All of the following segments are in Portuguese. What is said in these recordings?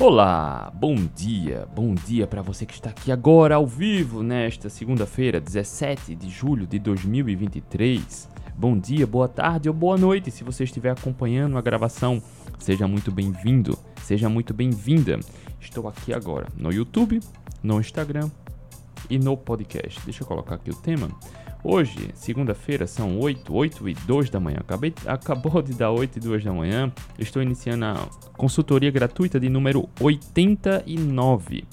Olá, bom dia, bom dia para você que está aqui agora ao vivo nesta segunda-feira, 17 de julho de 2023. Bom dia, boa tarde ou boa noite se você estiver acompanhando a gravação. Seja muito bem-vindo, seja muito bem-vinda. Estou aqui agora no YouTube, no Instagram e no podcast. Deixa eu colocar aqui o tema. Hoje, segunda-feira, são 8, 8 e 2 da manhã. Acabei, acabou de dar 8 e 2 da manhã. Estou iniciando a consultoria gratuita de número 89.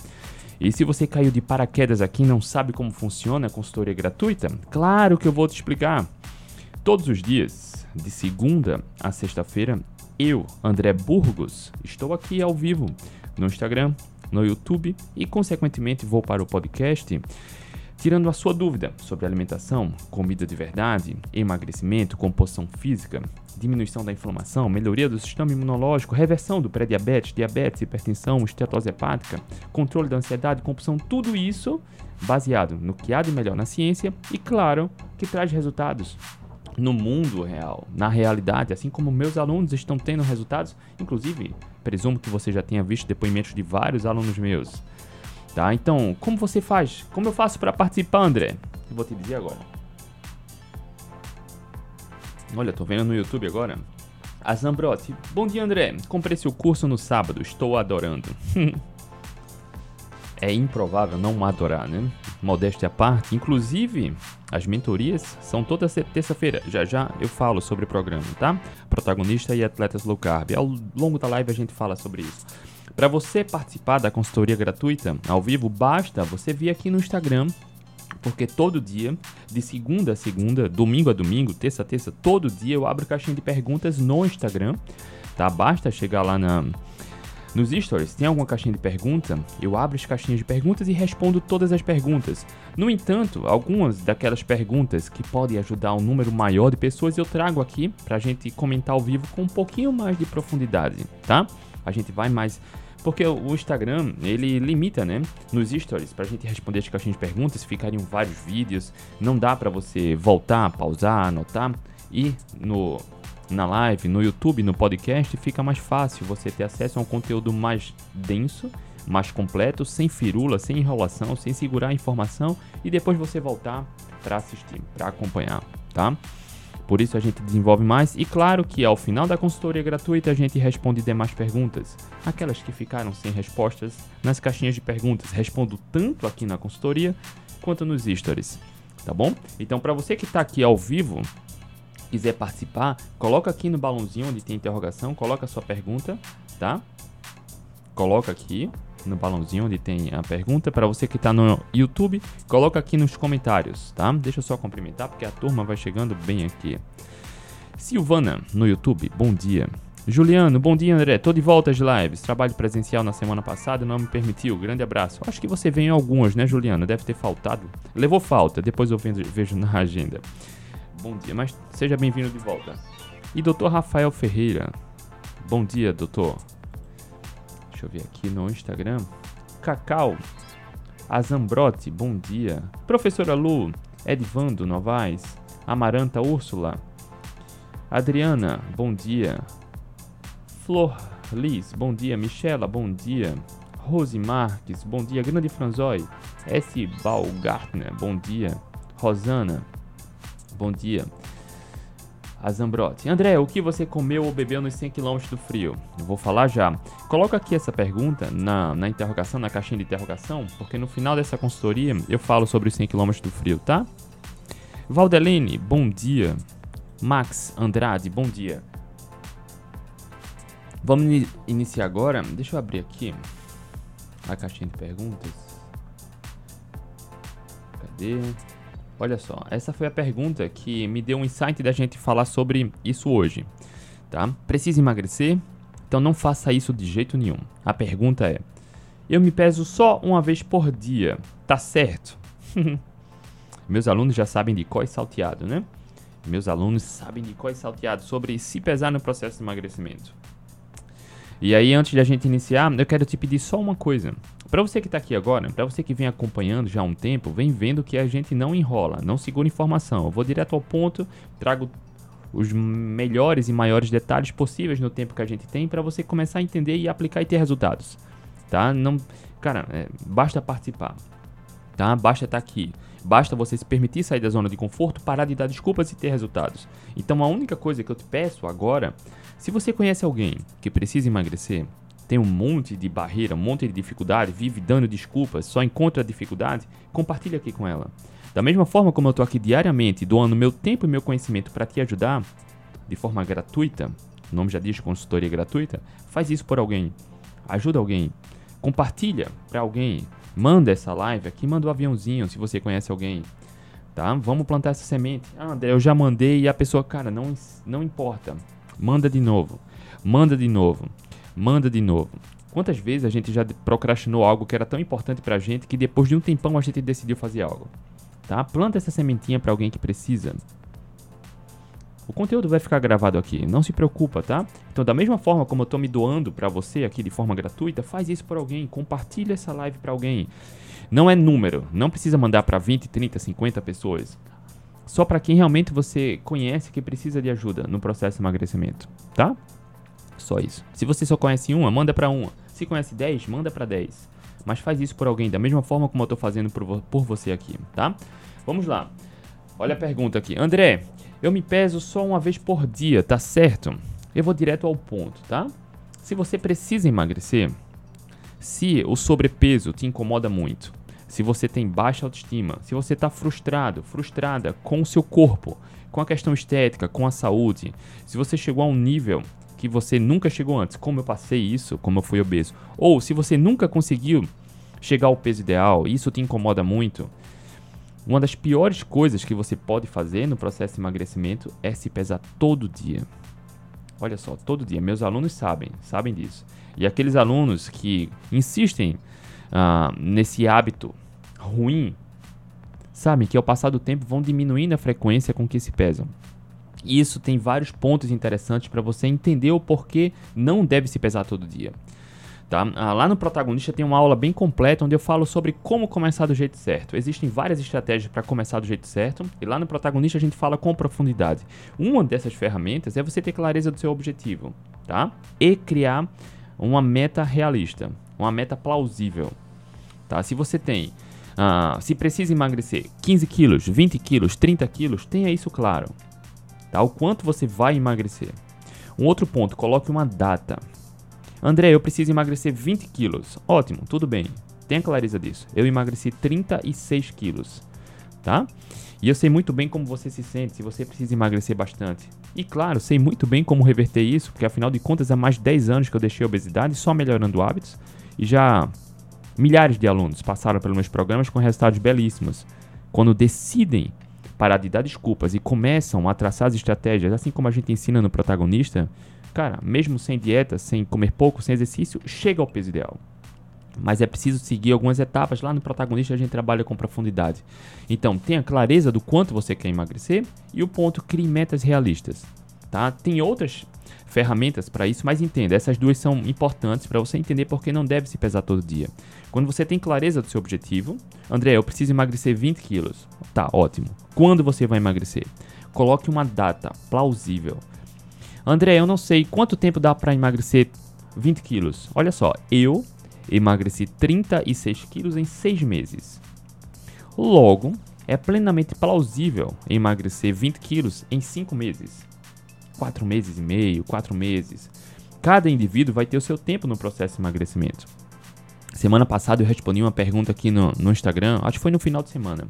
E se você caiu de paraquedas aqui e não sabe como funciona a consultoria gratuita, claro que eu vou te explicar. Todos os dias, de segunda a sexta-feira, eu, André Burgos, estou aqui ao vivo no Instagram, no YouTube e, consequentemente, vou para o podcast tirando a sua dúvida sobre alimentação, comida de verdade, emagrecimento, composição física, diminuição da inflamação, melhoria do sistema imunológico, reversão do pré-diabetes, diabetes, hipertensão, estetose hepática, controle da ansiedade, compulsão, tudo isso baseado no que há de melhor na ciência e, claro, que traz resultados no mundo real, na realidade, assim como meus alunos estão tendo resultados, inclusive, presumo que você já tenha visto depoimentos de vários alunos meus Tá? Então, como você faz? Como eu faço para participar, André? Eu vou te dizer agora. Olha, tô vendo no YouTube agora. A Zambrotti. Bom dia, André. Comprei seu curso no sábado. Estou adorando. é improvável não adorar, né? Modéstia à parte. Inclusive, as mentorias são toda terça-feira. Já já eu falo sobre o programa, tá? Protagonista e atletas low carb. Ao longo da live a gente fala sobre isso. Para você participar da consultoria gratuita ao vivo, basta você vir aqui no Instagram, porque todo dia, de segunda a segunda, domingo a domingo, terça a terça, todo dia eu abro caixinha de perguntas no Instagram, tá? Basta chegar lá na nos stories, tem alguma caixinha de pergunta? Eu abro as caixinhas de perguntas e respondo todas as perguntas. No entanto, algumas daquelas perguntas que podem ajudar um número maior de pessoas eu trago aqui pra gente comentar ao vivo com um pouquinho mais de profundidade, tá? A gente vai mais porque o Instagram, ele limita, né? Nos stories, pra gente responder as caixinhas de perguntas, ficariam vários vídeos, não dá para você voltar, pausar, anotar. E no, na live, no YouTube, no podcast, fica mais fácil você ter acesso a um conteúdo mais denso, mais completo, sem firula, sem enrolação, sem segurar a informação e depois você voltar para assistir, para acompanhar, tá? Por isso a gente desenvolve mais e claro que ao final da consultoria gratuita a gente responde demais perguntas, aquelas que ficaram sem respostas nas caixinhas de perguntas. Respondo tanto aqui na consultoria quanto nos stories, tá bom? Então para você que está aqui ao vivo, quiser participar, coloca aqui no balãozinho onde tem interrogação, coloca a sua pergunta, tá? Coloca aqui no balãozinho onde tem a pergunta. Para você que está no YouTube, coloca aqui nos comentários, tá? Deixa eu só cumprimentar porque a turma vai chegando bem aqui. Silvana, no YouTube, bom dia. Juliano, bom dia André, tô de volta às lives. Trabalho presencial na semana passada não me permitiu. Grande abraço. Acho que você vem em algumas, né, Juliano? Deve ter faltado. Levou falta, depois eu vejo na agenda. Bom dia, mas seja bem-vindo de volta. E doutor Rafael Ferreira. Bom dia, doutor. Eu ver aqui no Instagram. Cacau. Azambrote, bom dia. Professora Lu. Edvando Novaes. Amaranta Úrsula. Adriana, bom dia. Flor Liz, bom dia. Michela, bom dia. Rose Marques, bom dia. Grande Franzói. S. Balgartner, bom dia. Rosana, bom dia a Zambrotti. André, o que você comeu ou bebeu nos 100 km do frio? Eu vou falar já. Coloca aqui essa pergunta na, na interrogação, na caixinha de interrogação, porque no final dessa consultoria eu falo sobre os 100 km do frio, tá? Valdeline, bom dia. Max Andrade, bom dia. Vamos iniciar agora. Deixa eu abrir aqui a caixinha de perguntas. Cadê? Olha só, essa foi a pergunta que me deu um insight da gente falar sobre isso hoje, tá? Precisa emagrecer? Então não faça isso de jeito nenhum. A pergunta é: eu me peso só uma vez por dia, tá certo? Meus alunos já sabem de qual salteado, né? Meus alunos sabem de qual salteado sobre se pesar no processo de emagrecimento. E aí, antes de a gente iniciar, eu quero te pedir só uma coisa. Para você que está aqui agora, para você que vem acompanhando já há um tempo, vem vendo que a gente não enrola, não segura informação. Eu vou direto ao ponto, trago os melhores e maiores detalhes possíveis no tempo que a gente tem para você começar a entender e aplicar e ter resultados. tá? Não, cara, é, basta participar, tá? Basta estar aqui. Basta você se permitir sair da zona de conforto, parar de dar desculpas e ter resultados. Então a única coisa que eu te peço agora, se você conhece alguém que precisa emagrecer, tem um monte de barreira, um monte de dificuldade, vive dando desculpas, só encontra dificuldade, compartilha aqui com ela. Da mesma forma como eu estou aqui diariamente doando meu tempo e meu conhecimento para te ajudar, de forma gratuita, o nome já diz consultoria gratuita, faz isso por alguém, ajuda alguém, compartilha para alguém, manda essa live aqui, manda o um aviãozinho se você conhece alguém, tá? Vamos plantar essa semente. Ah, André, eu já mandei e a pessoa, cara, não, não importa, manda de novo, manda de novo, manda de novo. Quantas vezes a gente já procrastinou algo que era tão importante pra gente que depois de um tempão a gente decidiu fazer algo? Tá? Planta essa sementinha para alguém que precisa. O conteúdo vai ficar gravado aqui, não se preocupa, tá? Então, da mesma forma como eu tô me doando para você aqui de forma gratuita, faz isso por alguém, compartilha essa live para alguém. Não é número, não precisa mandar para 20, 30, 50 pessoas. Só para quem realmente você conhece que precisa de ajuda no processo de emagrecimento, tá? Só isso. Se você só conhece uma, manda para uma. Se conhece 10, manda para 10. Mas faz isso por alguém, da mesma forma como eu tô fazendo por, por você aqui, tá? Vamos lá. Olha a pergunta aqui. André, eu me peso só uma vez por dia, tá certo? Eu vou direto ao ponto, tá? Se você precisa emagrecer, se o sobrepeso te incomoda muito, se você tem baixa autoestima, se você está frustrado, frustrada com o seu corpo, com a questão estética, com a saúde, se você chegou a um nível que você nunca chegou antes, como eu passei isso, como eu fui obeso, ou se você nunca conseguiu chegar ao peso ideal, isso te incomoda muito, uma das piores coisas que você pode fazer no processo de emagrecimento é se pesar todo dia. Olha só, todo dia. Meus alunos sabem, sabem disso. E aqueles alunos que insistem ah, nesse hábito ruim, sabem que ao passar do tempo vão diminuindo a frequência com que se pesam. Isso tem vários pontos interessantes para você entender o porquê não deve se pesar todo dia. Tá? Ah, lá no protagonista tem uma aula bem completa onde eu falo sobre como começar do jeito certo. Existem várias estratégias para começar do jeito certo e lá no protagonista a gente fala com profundidade. Uma dessas ferramentas é você ter clareza do seu objetivo, tá? E criar uma meta realista, uma meta plausível, tá? Se você tem, ah, se precisa emagrecer 15 quilos, 20 quilos, 30 quilos, tenha isso claro, tá? O quanto você vai emagrecer. Um outro ponto, coloque uma data. André, eu preciso emagrecer 20 quilos. Ótimo, tudo bem. Tenha clareza disso. Eu emagreci 36 quilos, tá? E eu sei muito bem como você se sente, se você precisa emagrecer bastante. E claro, sei muito bem como reverter isso, porque afinal de contas há mais de 10 anos que eu deixei a obesidade só melhorando hábitos. E já milhares de alunos passaram pelos meus programas com resultados belíssimos. Quando decidem parar de dar desculpas e começam a traçar as estratégias, assim como a gente ensina no protagonista, cara, mesmo sem dieta, sem comer pouco, sem exercício, chega ao peso ideal. Mas é preciso seguir algumas etapas. Lá no protagonista a gente trabalha com profundidade. Então, tenha clareza do quanto você quer emagrecer e o ponto crie metas realistas. Tá? Tem outras ferramentas para isso, mas entenda, essas duas são importantes para você entender porque não deve se pesar todo dia. Quando você tem clareza do seu objetivo, André, eu preciso emagrecer 20 quilos. Tá, ótimo. Quando você vai emagrecer? Coloque uma data plausível. André, eu não sei quanto tempo dá para emagrecer 20 quilos. Olha só, eu emagreci 36 quilos em 6 meses. Logo, é plenamente plausível emagrecer 20 quilos em 5 meses. 4 meses e meio, 4 meses. Cada indivíduo vai ter o seu tempo no processo de emagrecimento. Semana passada eu respondi uma pergunta aqui no, no Instagram, acho que foi no final de semana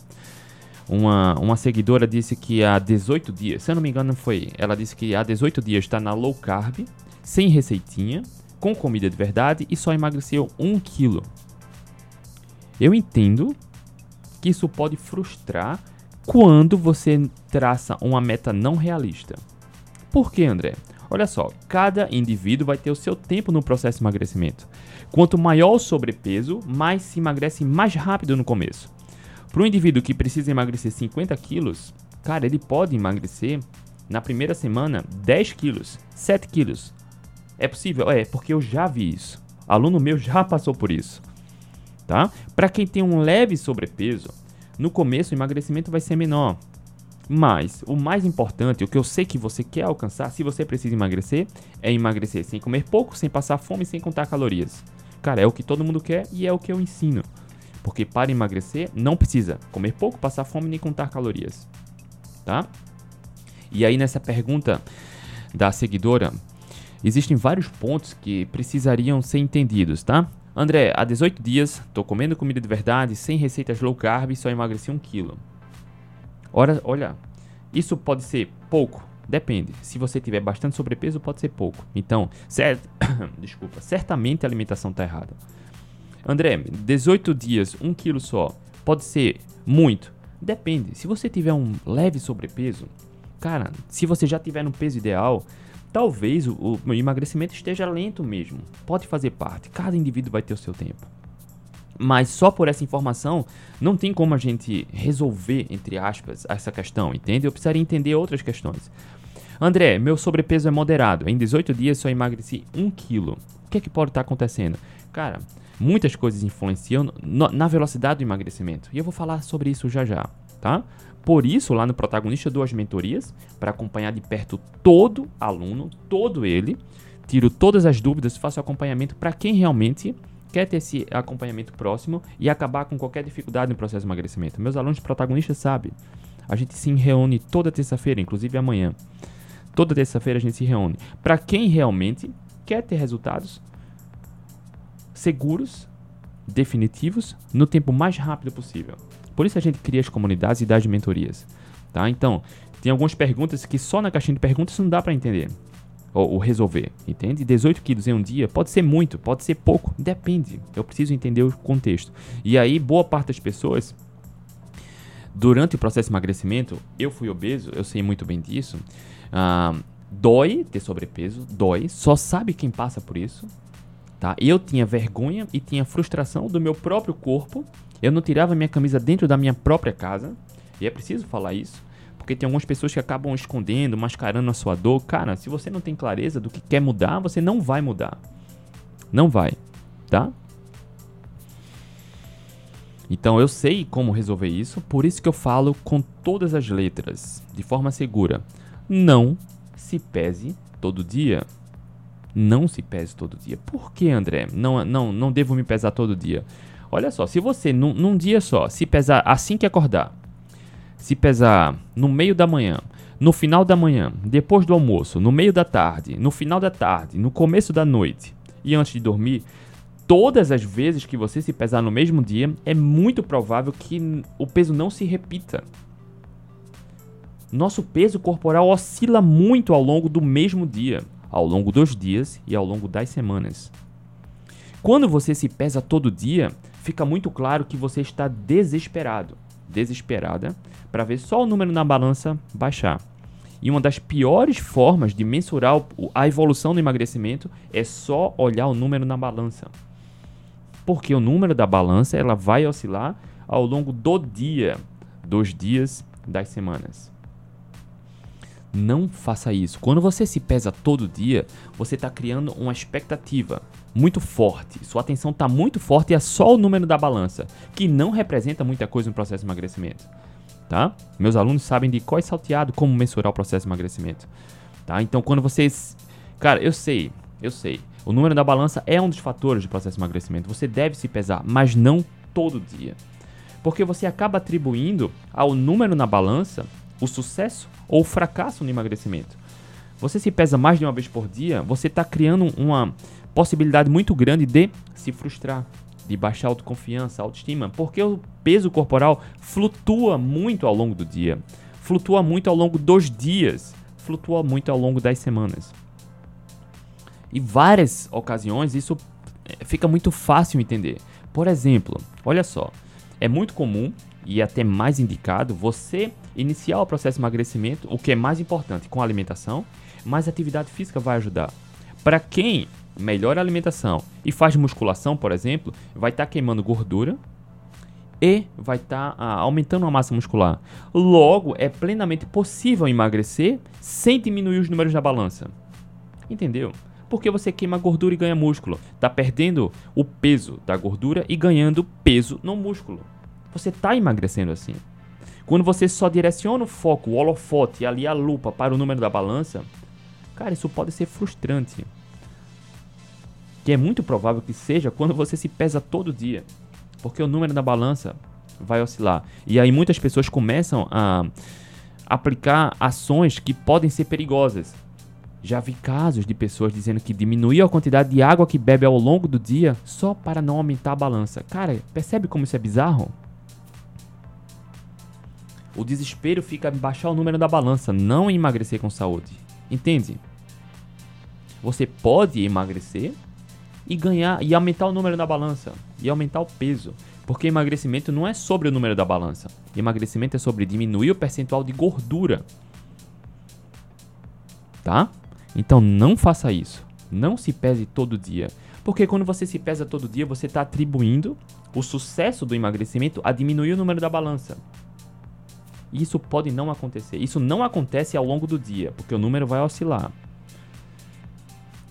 uma, uma seguidora disse que há 18 dias, se eu não me engano foi, ela disse que há 18 dias está na low carb, sem receitinha, com comida de verdade e só emagreceu 1 quilo. Eu entendo que isso pode frustrar quando você traça uma meta não realista. Por que, André? Olha só, cada indivíduo vai ter o seu tempo no processo de emagrecimento. Quanto maior o sobrepeso, mais se emagrece mais rápido no começo. Para um indivíduo que precisa emagrecer 50 quilos, cara, ele pode emagrecer na primeira semana 10 quilos, 7 quilos. É possível? É, porque eu já vi isso. Aluno meu já passou por isso. Tá? Para quem tem um leve sobrepeso, no começo o emagrecimento vai ser menor. Mas o mais importante, o que eu sei que você quer alcançar, se você precisa emagrecer, é emagrecer sem comer pouco, sem passar fome, sem contar calorias. Cara, é o que todo mundo quer e é o que eu ensino. Porque para emagrecer, não precisa comer pouco, passar fome nem contar calorias. Tá? E aí, nessa pergunta da seguidora, existem vários pontos que precisariam ser entendidos, tá? André, há 18 dias, tô comendo comida de verdade, sem receitas low carb e só emagreci um quilo. Ora, olha, isso pode ser pouco, depende. Se você tiver bastante sobrepeso, pode ser pouco. Então, desculpa, certamente a alimentação está errada. André, 18 dias, 1 quilo só, pode ser muito? Depende. Se você tiver um leve sobrepeso, cara, se você já tiver no peso ideal, talvez o, o emagrecimento esteja lento mesmo. Pode fazer parte. Cada indivíduo vai ter o seu tempo. Mas só por essa informação não tem como a gente resolver, entre aspas, essa questão, entende? Eu precisaria entender outras questões. André, meu sobrepeso é moderado. Em 18 dias só emagreci 1 kg. O que é que pode estar acontecendo? Cara, muitas coisas influenciam na velocidade do emagrecimento. E eu vou falar sobre isso já já, tá? Por isso, lá no Protagonista, duas mentorias para acompanhar de perto todo aluno, todo ele. Tiro todas as dúvidas, faço acompanhamento para quem realmente quer ter esse acompanhamento próximo e acabar com qualquer dificuldade no processo de emagrecimento. Meus alunos protagonistas sabem. A gente se reúne toda terça-feira, inclusive amanhã. Toda terça-feira a gente se reúne. Para quem realmente quer ter resultados seguros, definitivos, no tempo mais rápido possível. Por isso a gente cria as comunidades e dá as mentorias. Tá? Então, tem algumas perguntas que só na caixinha de perguntas não dá para entender ou, ou, resolver, entende? 18 quilos em um dia pode ser muito, pode ser pouco, depende. Eu preciso entender o contexto. E aí, boa parte das pessoas, durante o processo de emagrecimento, eu fui obeso, eu sei muito bem disso. Ah, dói ter sobrepeso, dói, só sabe quem passa por isso. Tá? Eu tinha vergonha e tinha frustração do meu próprio corpo. Eu não tirava minha camisa dentro da minha própria casa. E é preciso falar isso. Porque tem algumas pessoas que acabam escondendo, mascarando a sua dor. Cara, se você não tem clareza do que quer mudar, você não vai mudar. Não vai, tá? Então eu sei como resolver isso, por isso que eu falo com todas as letras, de forma segura. Não se pese todo dia. Não se pese todo dia. Por que, André? Não, não, não devo me pesar todo dia. Olha só, se você num, num dia só se pesar assim que acordar, se pesar no meio da manhã, no final da manhã, depois do almoço, no meio da tarde, no final da tarde, no começo da noite e antes de dormir, todas as vezes que você se pesar no mesmo dia, é muito provável que o peso não se repita. Nosso peso corporal oscila muito ao longo do mesmo dia, ao longo dos dias e ao longo das semanas. Quando você se pesa todo dia, fica muito claro que você está desesperado desesperada para ver só o número na balança baixar. E uma das piores formas de mensurar a evolução do emagrecimento é só olhar o número na balança. Porque o número da balança ela vai oscilar ao longo do dia, dos dias, das semanas. Não faça isso. Quando você se pesa todo dia, você está criando uma expectativa muito forte. Sua atenção está muito forte e é só o número da balança, que não representa muita coisa no processo de emagrecimento. Tá? Meus alunos sabem de qual é salteado como mensurar o processo de emagrecimento. Tá? Então, quando vocês. Cara, eu sei, eu sei. O número da balança é um dos fatores do processo de emagrecimento. Você deve se pesar, mas não todo dia. Porque você acaba atribuindo ao número na balança o sucesso ou o fracasso no emagrecimento. Você se pesa mais de uma vez por dia, você está criando uma possibilidade muito grande de se frustrar, de baixar autoconfiança, autoestima, porque o peso corporal flutua muito ao longo do dia, flutua muito ao longo dos dias, flutua muito ao longo das semanas. E várias ocasiões isso eh, fica muito fácil entender. Por exemplo, olha só, é muito comum e até mais indicado você iniciar o processo de emagrecimento, o que é mais importante, com a alimentação, mas a atividade física vai ajudar. Para quem melhora a alimentação e faz musculação, por exemplo, vai estar tá queimando gordura e vai estar tá, ah, aumentando a massa muscular. Logo, é plenamente possível emagrecer sem diminuir os números da balança. Entendeu? Porque você queima gordura e ganha músculo. Está perdendo o peso da gordura e ganhando peso no músculo você está emagrecendo assim. Quando você só direciona o foco, o holofote e ali a lupa para o número da balança, cara, isso pode ser frustrante. que é muito provável que seja quando você se pesa todo dia. Porque o número da balança vai oscilar. E aí muitas pessoas começam a aplicar ações que podem ser perigosas. Já vi casos de pessoas dizendo que diminuiu a quantidade de água que bebe ao longo do dia só para não aumentar a balança. Cara, percebe como isso é bizarro? O desespero fica em baixar o número da balança, não em emagrecer com saúde. Entende? Você pode emagrecer e ganhar e aumentar o número da balança e aumentar o peso. Porque emagrecimento não é sobre o número da balança. Emagrecimento é sobre diminuir o percentual de gordura. Tá? Então não faça isso. Não se pese todo dia. Porque quando você se pesa todo dia, você está atribuindo o sucesso do emagrecimento a diminuir o número da balança. Isso pode não acontecer. Isso não acontece ao longo do dia, porque o número vai oscilar.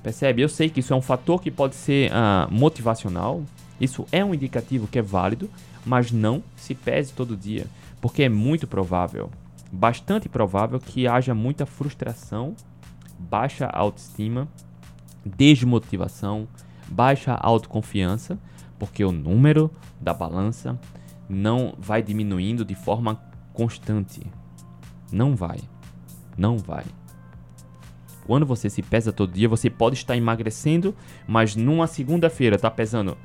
Percebe? Eu sei que isso é um fator que pode ser uh, motivacional. Isso é um indicativo que é válido, mas não se pese todo dia, porque é muito provável, bastante provável que haja muita frustração, baixa autoestima, desmotivação, baixa autoconfiança, porque o número da balança não vai diminuindo de forma constante. Não vai. Não vai. Quando você se pesa todo dia, você pode estar emagrecendo, mas numa segunda-feira está pesando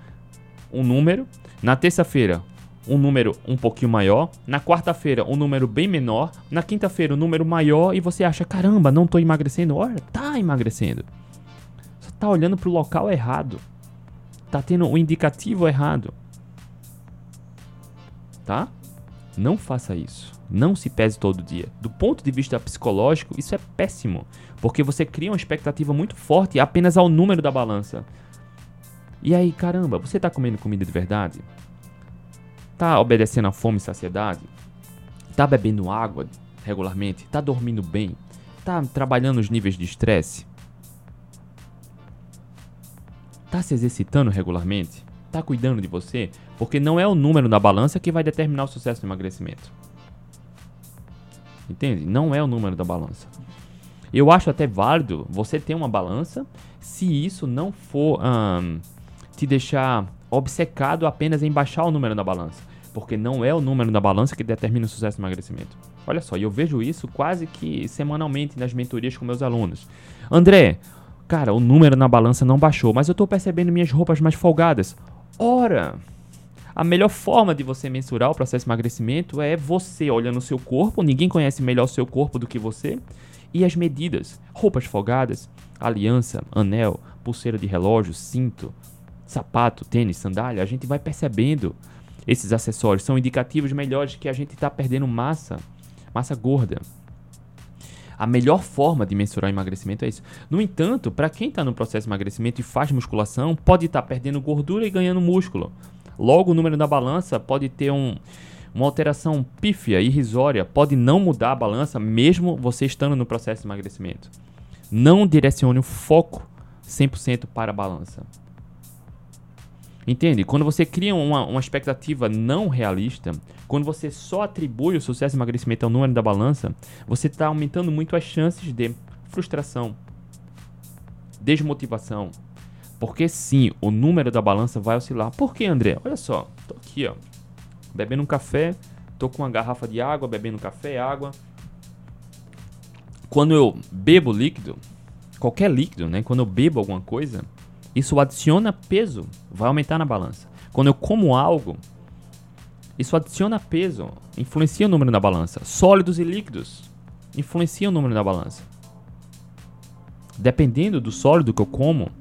um número, na terça-feira um número um pouquinho maior, na quarta-feira um número bem menor, na quinta-feira um número maior e você acha, caramba, não estou emagrecendo. Olha, tá emagrecendo. Você está olhando para o local errado. Tá tendo o um indicativo errado. Tá? Não faça isso. Não se pese todo dia. Do ponto de vista psicológico, isso é péssimo, porque você cria uma expectativa muito forte apenas ao número da balança. E aí, caramba, você está comendo comida de verdade? Tá obedecendo à fome e saciedade? Tá bebendo água regularmente? Tá dormindo bem? Tá trabalhando os níveis de estresse? Tá se exercitando regularmente? Tá cuidando de você? Porque não é o número na balança que vai determinar o sucesso do emagrecimento. Entende? Não é o número da balança. Eu acho até válido você ter uma balança se isso não for te deixar obcecado apenas em baixar o número da balança. Porque não é o número da balança que determina o sucesso do emagrecimento. Olha só, eu vejo isso quase que semanalmente nas mentorias com meus alunos. André, cara, o número na balança não baixou, mas eu estou percebendo minhas roupas mais folgadas. Ora, a melhor forma de você mensurar o processo de emagrecimento é você olhando o seu corpo, ninguém conhece melhor o seu corpo do que você, e as medidas: roupas folgadas, aliança, anel, pulseira de relógio, cinto, sapato, tênis, sandália. A gente vai percebendo esses acessórios, são indicativos melhores que a gente está perdendo massa, massa gorda. A melhor forma de mensurar emagrecimento é isso. No entanto, para quem está no processo de emagrecimento e faz musculação, pode estar tá perdendo gordura e ganhando músculo. Logo, o número da balança pode ter um, uma alteração pífia, irrisória, pode não mudar a balança mesmo você estando no processo de emagrecimento. Não direcione o foco 100% para a balança. Entende? Quando você cria uma, uma expectativa não realista, quando você só atribui o sucesso de emagrecimento ao número da balança, você está aumentando muito as chances de frustração, desmotivação, porque sim, o número da balança vai oscilar. Por que, André? Olha só, tô aqui, ó, bebendo um café, tô com uma garrafa de água, bebendo café, água. Quando eu bebo líquido, qualquer líquido, né? Quando eu bebo alguma coisa, isso adiciona peso, vai aumentar na balança. Quando eu como algo, isso adiciona peso, influencia o número na balança. Sólidos e líquidos influenciam o número na balança. Dependendo do sólido que eu como,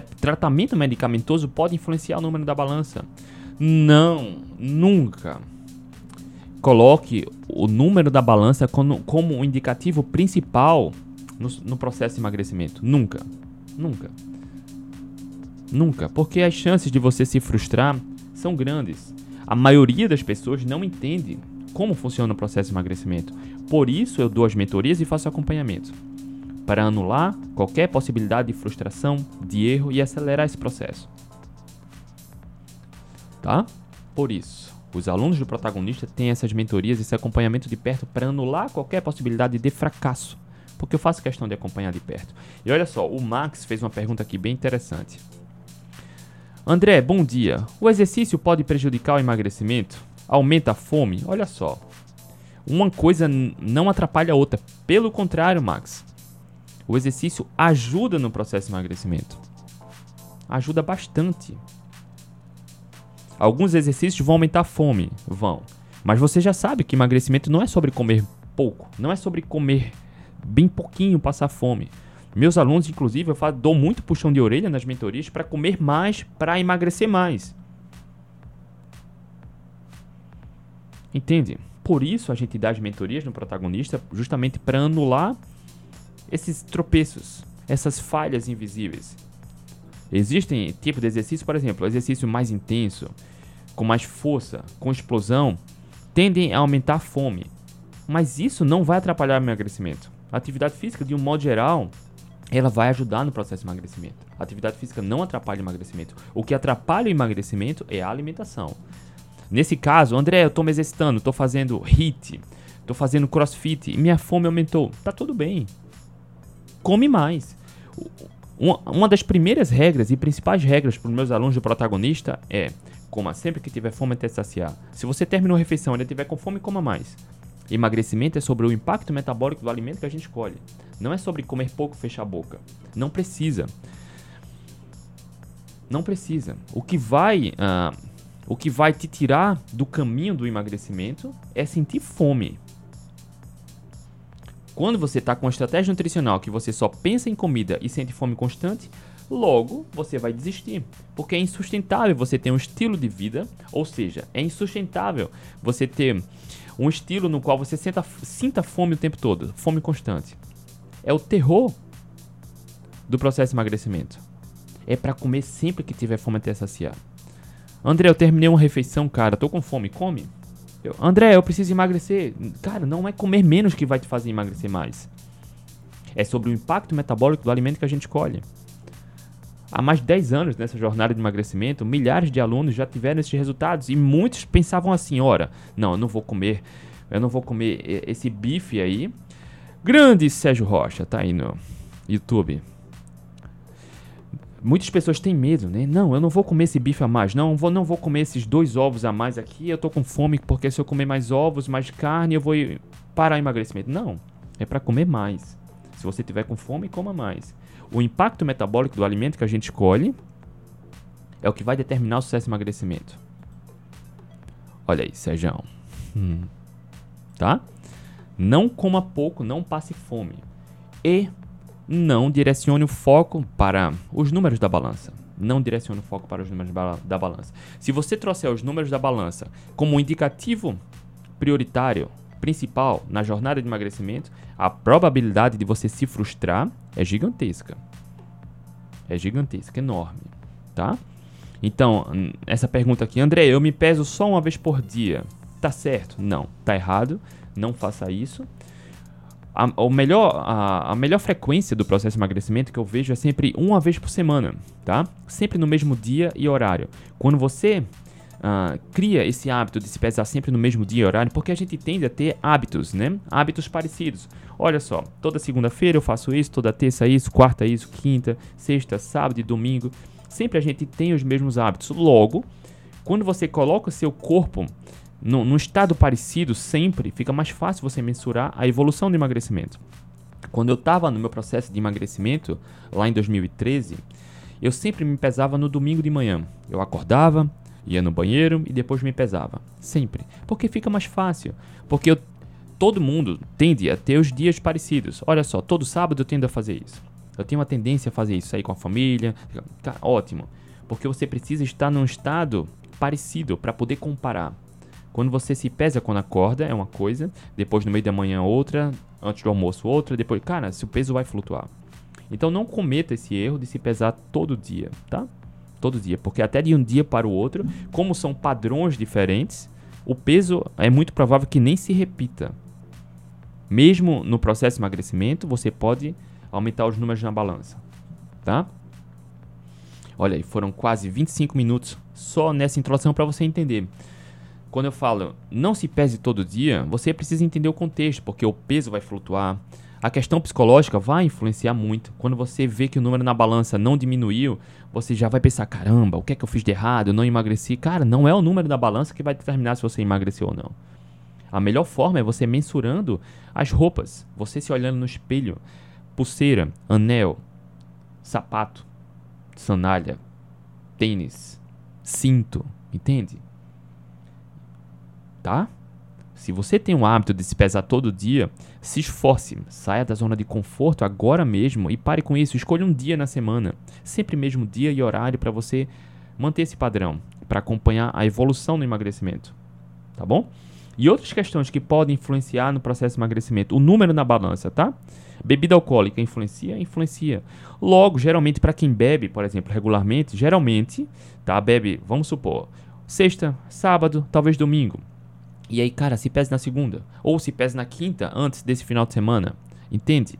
tratamento medicamentoso pode influenciar o número da balança. Não, nunca. Coloque o número da balança como, como um indicativo principal no, no processo de emagrecimento. Nunca. Nunca. Nunca. Porque as chances de você se frustrar são grandes. A maioria das pessoas não entende como funciona o processo de emagrecimento. Por isso eu dou as mentorias e faço acompanhamento para anular qualquer possibilidade de frustração, de erro e acelerar esse processo. Tá? Por isso, os alunos do protagonista têm essas mentorias, esse acompanhamento de perto para anular qualquer possibilidade de fracasso, porque eu faço questão de acompanhar de perto. E olha só, o Max fez uma pergunta aqui bem interessante. André, bom dia. O exercício pode prejudicar o emagrecimento? Aumenta a fome? Olha só. Uma coisa não atrapalha a outra. Pelo contrário, Max. O exercício ajuda no processo de emagrecimento. Ajuda bastante. Alguns exercícios vão aumentar a fome, vão. Mas você já sabe que emagrecimento não é sobre comer pouco, não é sobre comer bem pouquinho, passar fome. Meus alunos, inclusive, eu falo, dou muito puxão de orelha nas mentorias para comer mais, para emagrecer mais. Entende? Por isso a gente dá as mentorias no protagonista, justamente para anular esses tropeços, essas falhas invisíveis. Existem tipos de exercício, por exemplo, exercício mais intenso, com mais força, com explosão, tendem a aumentar a fome. Mas isso não vai atrapalhar o emagrecimento. A atividade física, de um modo geral, ela vai ajudar no processo de emagrecimento. A atividade física não atrapalha o emagrecimento. O que atrapalha o emagrecimento é a alimentação. Nesse caso, André, eu estou me exercitando, estou fazendo HIIT, estou fazendo crossfit minha fome aumentou. Tá tudo bem. Come mais. Uma das primeiras regras e principais regras para os meus alunos do protagonista é coma sempre que tiver fome até saciar. Se você terminou a refeição e ainda tiver com fome, coma mais. Emagrecimento é sobre o impacto metabólico do alimento que a gente escolhe. Não é sobre comer pouco, fechar a boca. Não precisa. Não precisa. O que vai, uh, o que vai te tirar do caminho do emagrecimento é sentir fome. Quando você está com uma estratégia nutricional que você só pensa em comida e sente fome constante, logo você vai desistir. Porque é insustentável você ter um estilo de vida, ou seja, é insustentável você ter um estilo no qual você senta, sinta fome o tempo todo, fome constante. É o terror do processo de emagrecimento. É para comer sempre que tiver fome até saciar. André, eu terminei uma refeição, cara, tô com fome, come. Eu, André, eu preciso emagrecer. Cara, não é comer menos que vai te fazer emagrecer mais. É sobre o impacto metabólico do alimento que a gente escolhe. Há mais de 10 anos nessa jornada de emagrecimento, milhares de alunos já tiveram esses resultados e muitos pensavam assim: ora, não, eu não vou comer, eu não vou comer esse bife aí. Grande Sérgio Rocha, tá aí no YouTube. Muitas pessoas têm medo, né? Não, eu não vou comer esse bife a mais. Não, vou, não vou comer esses dois ovos a mais aqui. Eu tô com fome porque se eu comer mais ovos, mais carne, eu vou parar o emagrecimento. Não, é para comer mais. Se você tiver com fome, coma mais. O impacto metabólico do alimento que a gente escolhe é o que vai determinar o sucesso de emagrecimento. Olha aí, Sérgio. Hum. Tá? Não coma pouco, não passe fome. E não direcione o foco para os números da balança. Não direcione o foco para os números da balança. Se você trouxer os números da balança como um indicativo prioritário principal na jornada de emagrecimento, a probabilidade de você se frustrar é gigantesca. É gigantesca, enorme, tá? Então, essa pergunta aqui, André, eu me peso só uma vez por dia. Tá certo? Não, tá errado. Não faça isso. A, o melhor, a, a melhor frequência do processo de emagrecimento que eu vejo é sempre uma vez por semana, tá? Sempre no mesmo dia e horário. Quando você uh, cria esse hábito de se pesar sempre no mesmo dia e horário, porque a gente tende a ter hábitos, né? Hábitos parecidos. Olha só, toda segunda-feira eu faço isso, toda terça isso, quarta isso, quinta, sexta, sábado e domingo. Sempre a gente tem os mesmos hábitos. Logo, quando você coloca o seu corpo num estado parecido sempre, fica mais fácil você mensurar a evolução do emagrecimento. Quando eu estava no meu processo de emagrecimento, lá em 2013, eu sempre me pesava no domingo de manhã. Eu acordava, Ia no banheiro e depois me pesava. Sempre. Porque fica mais fácil. Porque eu, todo mundo tende a ter os dias parecidos. Olha só, todo sábado eu tendo a fazer isso. Eu tenho uma tendência a fazer isso, sair com a família. Tá ótimo. Porque você precisa estar num estado parecido para poder comparar. Quando você se pesa quando acorda, é uma coisa, depois no meio da manhã outra, antes do almoço outra, depois, cara, se o peso vai flutuar. Então não cometa esse erro de se pesar todo dia, tá? todo dia, porque até de um dia para o outro, como são padrões diferentes, o peso é muito provável que nem se repita. Mesmo no processo de emagrecimento, você pode aumentar os números na balança, tá? Olha aí, foram quase 25 minutos só nessa introdução para você entender quando eu falo não se pese todo dia, você precisa entender o contexto, porque o peso vai flutuar. A questão psicológica vai influenciar muito. Quando você vê que o número na balança não diminuiu, você já vai pensar: caramba, o que é que eu fiz de errado? Eu não emagreci. Cara, não é o número da balança que vai determinar se você emagreceu ou não. A melhor forma é você mensurando as roupas, você se olhando no espelho, pulseira, anel, sapato, sandália, tênis, cinto, entende? Tá? Se você tem o hábito de se pesar todo dia, se esforce, saia da zona de conforto agora mesmo e pare com isso. Escolha um dia na semana, sempre mesmo dia e horário para você manter esse padrão, para acompanhar a evolução no emagrecimento. Tá bom? E outras questões que podem influenciar no processo de emagrecimento. O número na balança, tá? Bebida alcoólica influencia? Influencia. Logo, geralmente, para quem bebe, por exemplo, regularmente, geralmente, tá? Bebe, vamos supor, sexta, sábado, talvez domingo. E aí, cara, se pesa na segunda. Ou se pesa na quinta, antes desse final de semana. Entende?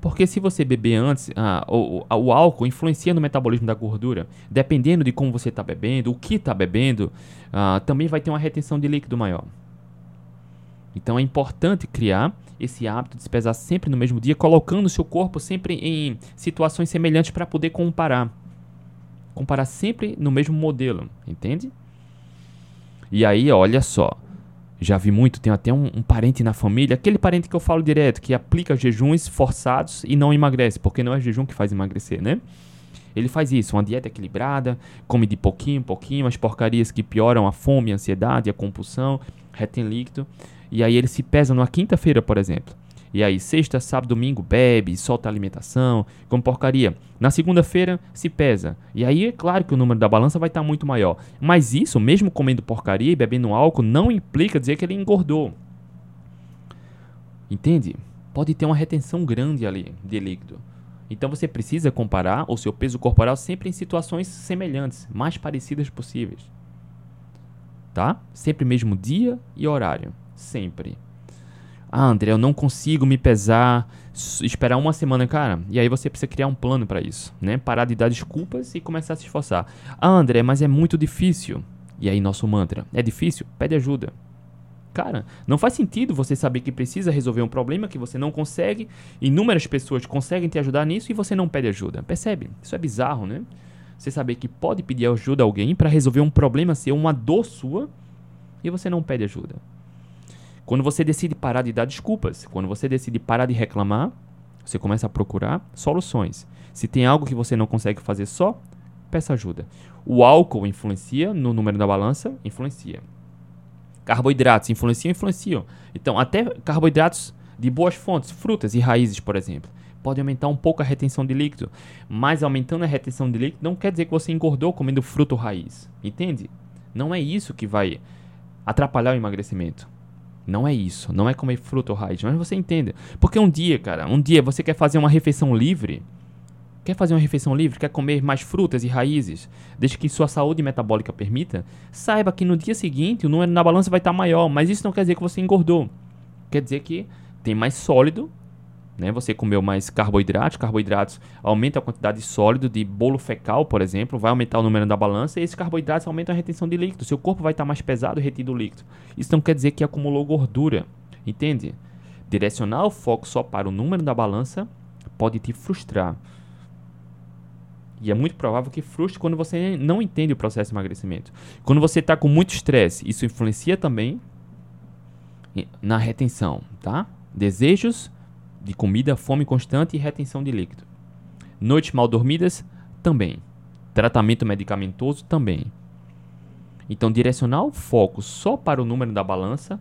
Porque se você beber antes, ah, o, o, álcool influencia no metabolismo da gordura. Dependendo de como você está bebendo, o que está bebendo, ah, também vai ter uma retenção de líquido maior. Então é importante criar esse hábito de se pesar sempre no mesmo dia, colocando o seu corpo sempre em situações semelhantes para poder comparar. Comparar sempre no mesmo modelo, entende? E aí, olha só, já vi muito, tem até um, um, parente na família, aquele parente que eu falo direto, que aplica jejuns forçados e não emagrece, porque não é jejum que faz emagrecer, né? Ele faz isso, uma dieta equilibrada, come de pouquinho em pouquinho, as porcarias que pioram a fome, a ansiedade, a compulsão, retém líquido. E aí ele se pesa numa quinta-feira, por exemplo. E aí, sexta, sábado, domingo, bebe, solta alimentação, come porcaria. Na segunda-feira, se pesa. E aí, é claro que o número da balança vai estar tá muito maior. Mas isso, mesmo comendo porcaria e bebendo álcool, não implica dizer que ele engordou. Entende? Pode ter uma retenção grande ali de líquido. Então você precisa comparar o seu peso corporal sempre em situações semelhantes, mais parecidas possíveis. Tá? Sempre mesmo dia e horário. Sempre. Ah, André, eu não consigo me pesar, esperar uma semana, cara. E aí você precisa criar um plano para isso, né? Parar de dar desculpas e começar a se esforçar. Ah, André, mas é muito difícil. E aí nosso mantra, é difícil? Pede ajuda. Cara, não faz sentido você saber que precisa resolver um problema que você não consegue, inúmeras pessoas conseguem te ajudar nisso e você não pede ajuda. Percebe? Isso é bizarro, né? Você saber que pode pedir ajuda a alguém para resolver um problema seu, uma dor sua, e você não pede ajuda. Quando você decide parar de dar desculpas, quando você decide parar de reclamar, você começa a procurar soluções. Se tem algo que você não consegue fazer só, peça ajuda. O álcool influencia no número da balança? Influencia. Carboidratos influenciam? Influenciam. Então, até carboidratos de boas fontes, frutas e raízes, por exemplo, pode aumentar um pouco a retenção de líquido. Mas aumentando a retenção de líquido não quer dizer que você engordou comendo fruto ou raiz. Entende? Não é isso que vai atrapalhar o emagrecimento. Não é isso. Não é comer fruta ou raiz. Mas você entende. Porque um dia, cara, um dia você quer fazer uma refeição livre. Quer fazer uma refeição livre? Quer comer mais frutas e raízes? Desde que sua saúde metabólica permita? Saiba que no dia seguinte o número na balança vai estar maior. Mas isso não quer dizer que você engordou. Quer dizer que tem mais sólido né? Você comeu mais carboidratos, carboidratos aumenta a quantidade de sólido de bolo fecal, por exemplo, vai aumentar o número da balança e esses carboidratos aumentam a retenção de líquido. Seu corpo vai estar mais pesado retido líquido. Isso não quer dizer que acumulou gordura, entende? Direcionar o foco só para o número da balança pode te frustrar. E é muito provável que frustre quando você não entende o processo de emagrecimento. Quando você está com muito estresse, isso influencia também na retenção, tá? Desejos de comida, fome constante e retenção de líquido. Noites mal dormidas, também. Tratamento medicamentoso, também. Então, direcionar o foco só para o número da balança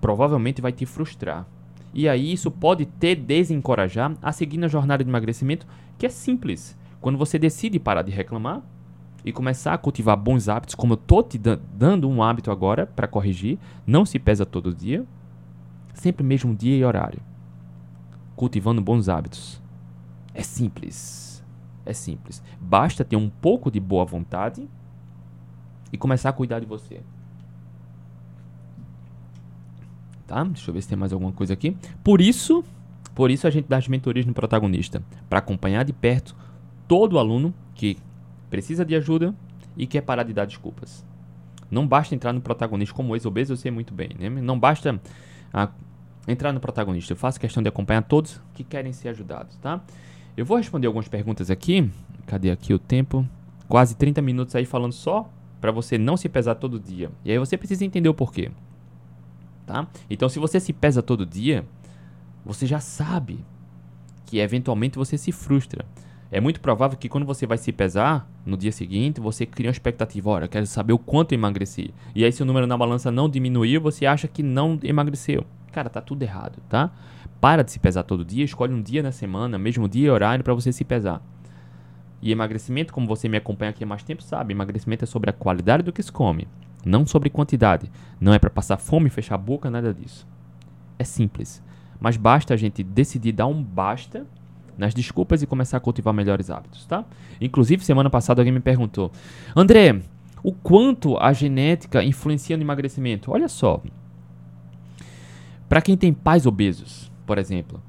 provavelmente vai te frustrar. E aí, isso pode te desencorajar a seguir na jornada de emagrecimento, que é simples. Quando você decide parar de reclamar e começar a cultivar bons hábitos, como eu estou te dando um hábito agora para corrigir, não se pesa todo dia, sempre mesmo dia e horário cultivando bons hábitos. É simples. É simples. Basta ter um pouco de boa vontade e começar a cuidar de você. Tá? Deixa eu ver se tem mais alguma coisa aqui. Por isso, por isso a gente dá as mentorias no protagonista, para acompanhar de perto todo aluno que precisa de ajuda e quer parar de dar desculpas. Não basta entrar no protagonista como ex-obeso, eu sei muito bem. Né? Não basta ah, entrar no protagonista. Eu faço questão de acompanhar todos que querem ser ajudados, tá? Eu vou responder algumas perguntas aqui. Cadê aqui o tempo? Quase 30 minutos aí falando só para você não se pesar todo dia. E aí você precisa entender o porquê. Tá? Então, se você se pesa todo dia, você já sabe que eventualmente você se frustra. É muito provável que quando você vai se pesar no dia seguinte, você cria uma expectativa, olha, quero saber o quanto emagreci. E aí se o número na balança não diminuiu, você acha que não emagreceu. Cara, tá tudo errado, tá? Para de se pesar todo dia, escolhe um dia na semana, mesmo dia e horário para você se pesar. E emagrecimento, como você me acompanha aqui há mais tempo, sabe, emagrecimento é sobre a qualidade do que se come, não sobre quantidade. Não é para passar fome, fechar a boca, nada disso. É simples. Mas basta a gente decidir dar um basta nas desculpas e começar a cultivar melhores hábitos, tá? Inclusive, semana passada alguém me perguntou: André, o quanto a genética influencia no emagrecimento? Olha só. Para quem tem pais obesos, por exemplo,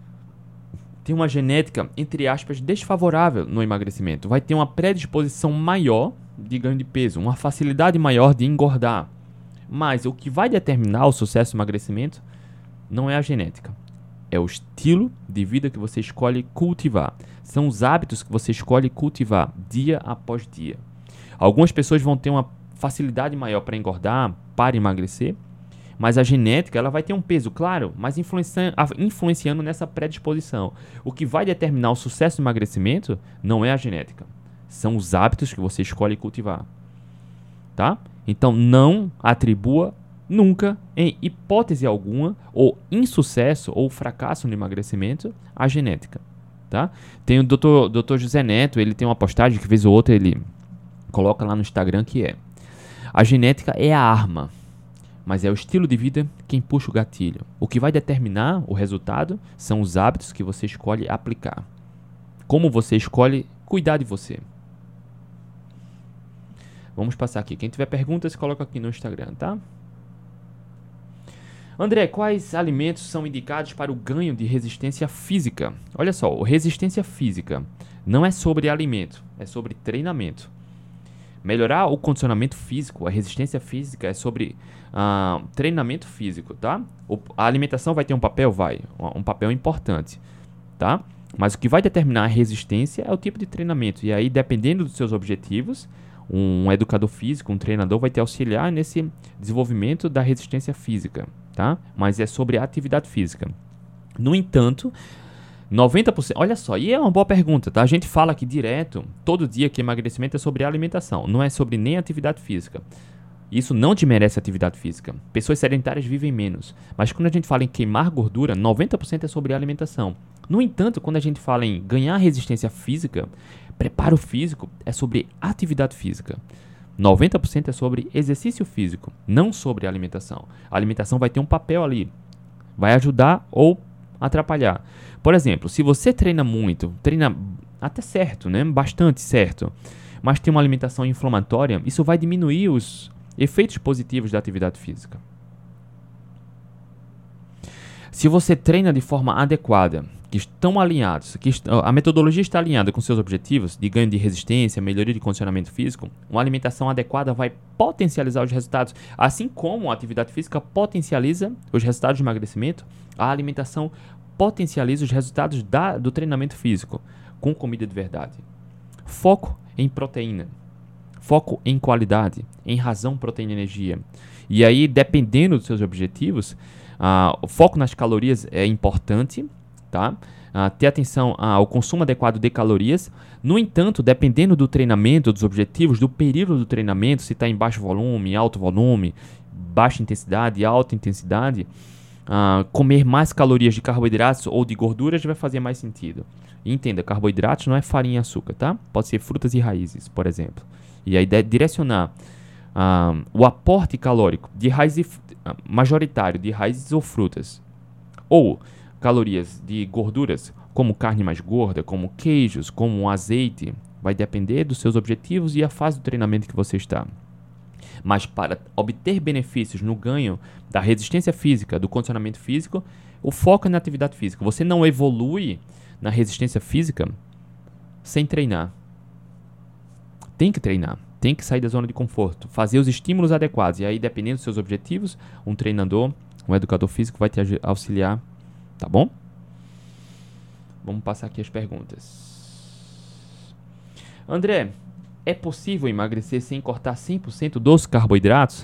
tem uma genética, entre aspas, desfavorável no emagrecimento. Vai ter uma predisposição maior de ganho de peso, uma facilidade maior de engordar. Mas o que vai determinar o sucesso do emagrecimento não é a genética, é o estilo de vida que você escolhe cultivar. São os hábitos que você escolhe cultivar dia após dia. Algumas pessoas vão ter uma facilidade maior para engordar, para emagrecer, mas a genética ela vai ter um peso, claro, mas influenciando, influenciando nessa predisposição. O que vai determinar o sucesso do emagrecimento não é a genética, são os hábitos que você escolhe cultivar. Tá? Então não atribua nunca, em hipótese alguma, ou insucesso ou fracasso no emagrecimento, a genética. Tá? Tem o Dr. Dr. José Neto, ele tem uma postagem que vez ou outra ele coloca lá no Instagram que é: A genética é a arma, mas é o estilo de vida quem puxa o gatilho. O que vai determinar o resultado são os hábitos que você escolhe aplicar. Como você escolhe cuidar de você. Vamos passar aqui. Quem tiver perguntas, coloca aqui no Instagram, tá? André, quais alimentos são indicados para o ganho de resistência física? Olha só, resistência física não é sobre alimento, é sobre treinamento. Melhorar o condicionamento físico, a resistência física é sobre uh, treinamento físico, tá? O, a alimentação vai ter um papel? Vai, um papel importante, tá? Mas o que vai determinar a resistência é o tipo de treinamento. E aí, dependendo dos seus objetivos, um educador físico, um treinador vai te auxiliar nesse desenvolvimento da resistência física, tá? Mas é sobre a atividade física. No entanto, 90%, olha só, e é uma boa pergunta, tá? A gente fala aqui direto, todo dia, que emagrecimento é sobre alimentação, não é sobre nem atividade física. Isso não te merece atividade física. Pessoas sedentárias vivem menos. Mas quando a gente fala em queimar gordura, 90% é sobre alimentação. No entanto, quando a gente fala em ganhar resistência física, preparo físico é sobre atividade física. 90% é sobre exercício físico, não sobre alimentação. A alimentação vai ter um papel ali, vai ajudar ou atrapalhar. Por exemplo, se você treina muito, treina até certo, né? Bastante certo, mas tem uma alimentação inflamatória, isso vai diminuir os efeitos positivos da atividade física. Se você treina de forma adequada, que estão alinhados, que a metodologia está alinhada com seus objetivos de ganho de resistência, melhoria de condicionamento físico, uma alimentação adequada vai potencializar os resultados. Assim como a atividade física potencializa os resultados de emagrecimento, a alimentação potencializa os resultados da, do treinamento físico com comida de verdade. Foco em proteína. Foco em qualidade, em razão, proteína e energia. E aí, dependendo dos seus objetivos, uh, o foco nas calorias é importante, tá? Uh, ter atenção ao consumo adequado de calorias. No entanto, dependendo do treinamento, dos objetivos, do período do treinamento, se está em baixo volume, alto volume, baixa intensidade, alta intensidade, uh, comer mais calorias de carboidratos ou de gorduras vai fazer mais sentido. Entenda, carboidratos não é farinha e açúcar, tá? Pode ser frutas e raízes, por exemplo. E aí direcionar uh, o aporte calórico de raízes majoritário de raízes ou frutas, ou calorias de gorduras, como carne mais gorda, como queijos, como azeite, vai depender dos seus objetivos e a fase do treinamento que você está. Mas para obter benefícios no ganho da resistência física, do condicionamento físico, o foco é na atividade física. Você não evolui na resistência física sem treinar. Tem que treinar. Tem que sair da zona de conforto, fazer os estímulos adequados. E aí, dependendo dos seus objetivos, um treinador, um educador físico vai te auxiliar, tá bom? Vamos passar aqui as perguntas. André, é possível emagrecer sem cortar 100% dos carboidratos?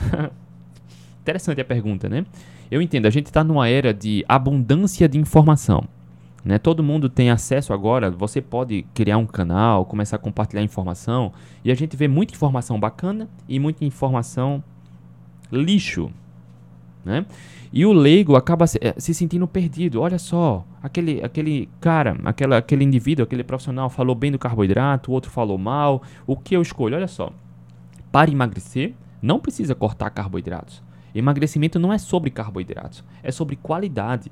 Interessante a pergunta, né? Eu entendo, a gente está numa era de abundância de informação. Né? Todo mundo tem acesso agora, você pode criar um canal, começar a compartilhar informação, e a gente vê muita informação bacana e muita informação lixo. Né? E o leigo acaba se, eh, se, sentindo perdido. Olha só, aquele, aquele cara, aquela, aquele indivíduo, aquele profissional falou bem do carboidrato, o outro falou mal. O que eu escolho? Olha só. Para emagrecer, não precisa cortar carboidratos. Emagrecimento não é sobre carboidratos, é sobre qualidade.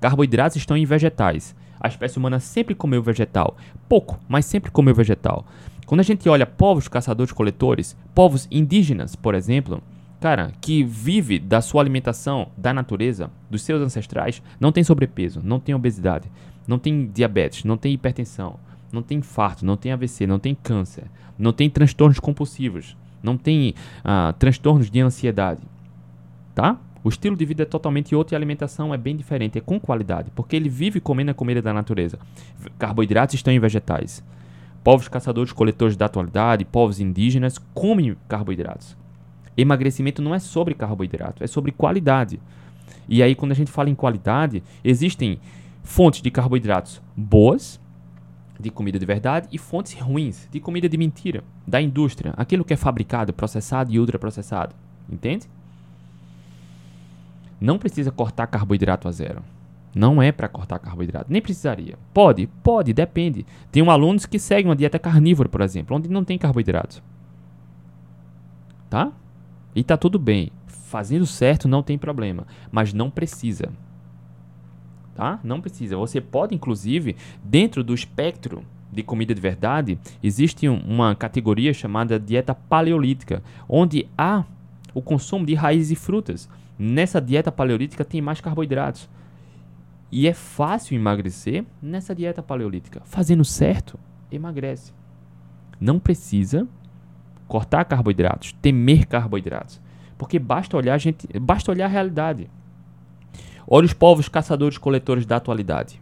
Carboidratos estão em vegetais. A espécie humana sempre comeu vegetal. Pouco, mas sempre comeu vegetal. Quando a gente olha povos caçadores-coletores, povos indígenas, por exemplo, cara, que vive da sua alimentação, da natureza, dos seus ancestrais, não tem sobrepeso, não tem obesidade, não tem diabetes, não tem hipertensão, não tem infarto, não tem AVC, não tem câncer, não tem transtornos compulsivos, não tem uh, transtornos de ansiedade, tá? O estilo de vida é totalmente outro e a alimentação é bem diferente, é com qualidade, porque ele vive comendo a comida da natureza. Carboidratos estão em vegetais. Povos caçadores-coletores da atualidade, povos indígenas comem carboidratos. Emagrecimento não é sobre carboidrato, é sobre qualidade. E aí, quando a gente fala em qualidade, existem fontes de carboidratos boas, de comida de verdade, e fontes ruins, de comida de mentira, da indústria, aquilo que é fabricado, processado e ultraprocessado. Entende? Não precisa cortar carboidrato a zero. Não é para cortar carboidrato. Nem precisaria. Pode, pode, depende. Tem um alunos que seguem uma dieta carnívora, por exemplo, onde não tem carboidrato. Tá? E tá tudo bem. Fazendo certo não tem problema, mas não precisa. Tá? Não precisa. Você pode inclusive dentro do espectro de comida de verdade, existe uma categoria chamada dieta paleolítica, onde há o consumo de raízes e frutas. Nessa dieta paleolítica tem mais carboidratos. E é fácil emagrecer nessa dieta paleolítica. Fazendo certo, emagrece. Não precisa cortar carboidratos, temer carboidratos. Porque basta olhar, gente, basta olhar a realidade. Olha os povos caçadores-coletores da atualidade.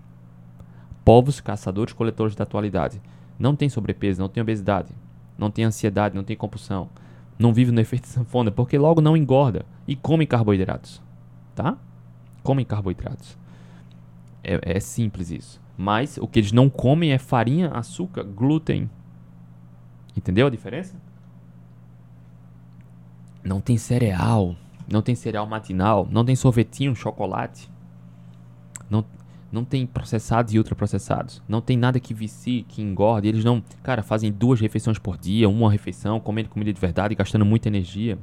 Povos caçadores-coletores da atualidade. Não tem sobrepeso, não tem obesidade, não tem ansiedade, não tem compulsão. Não vive no efeito sanfona, porque logo não engorda e come carboidratos. Tá? Comem carboidratos. É, é simples isso. Mas o que eles não comem é farinha, açúcar, glúten. Entendeu a diferença? Não tem cereal, não tem cereal matinal, não tem sorvetinho, chocolate. Não, não tem processados e ultraprocessados. Não tem nada que vicie, que engorde. Eles não, cara, fazem duas refeições por dia, uma refeição, comendo comida de verdade, gastando muita energia.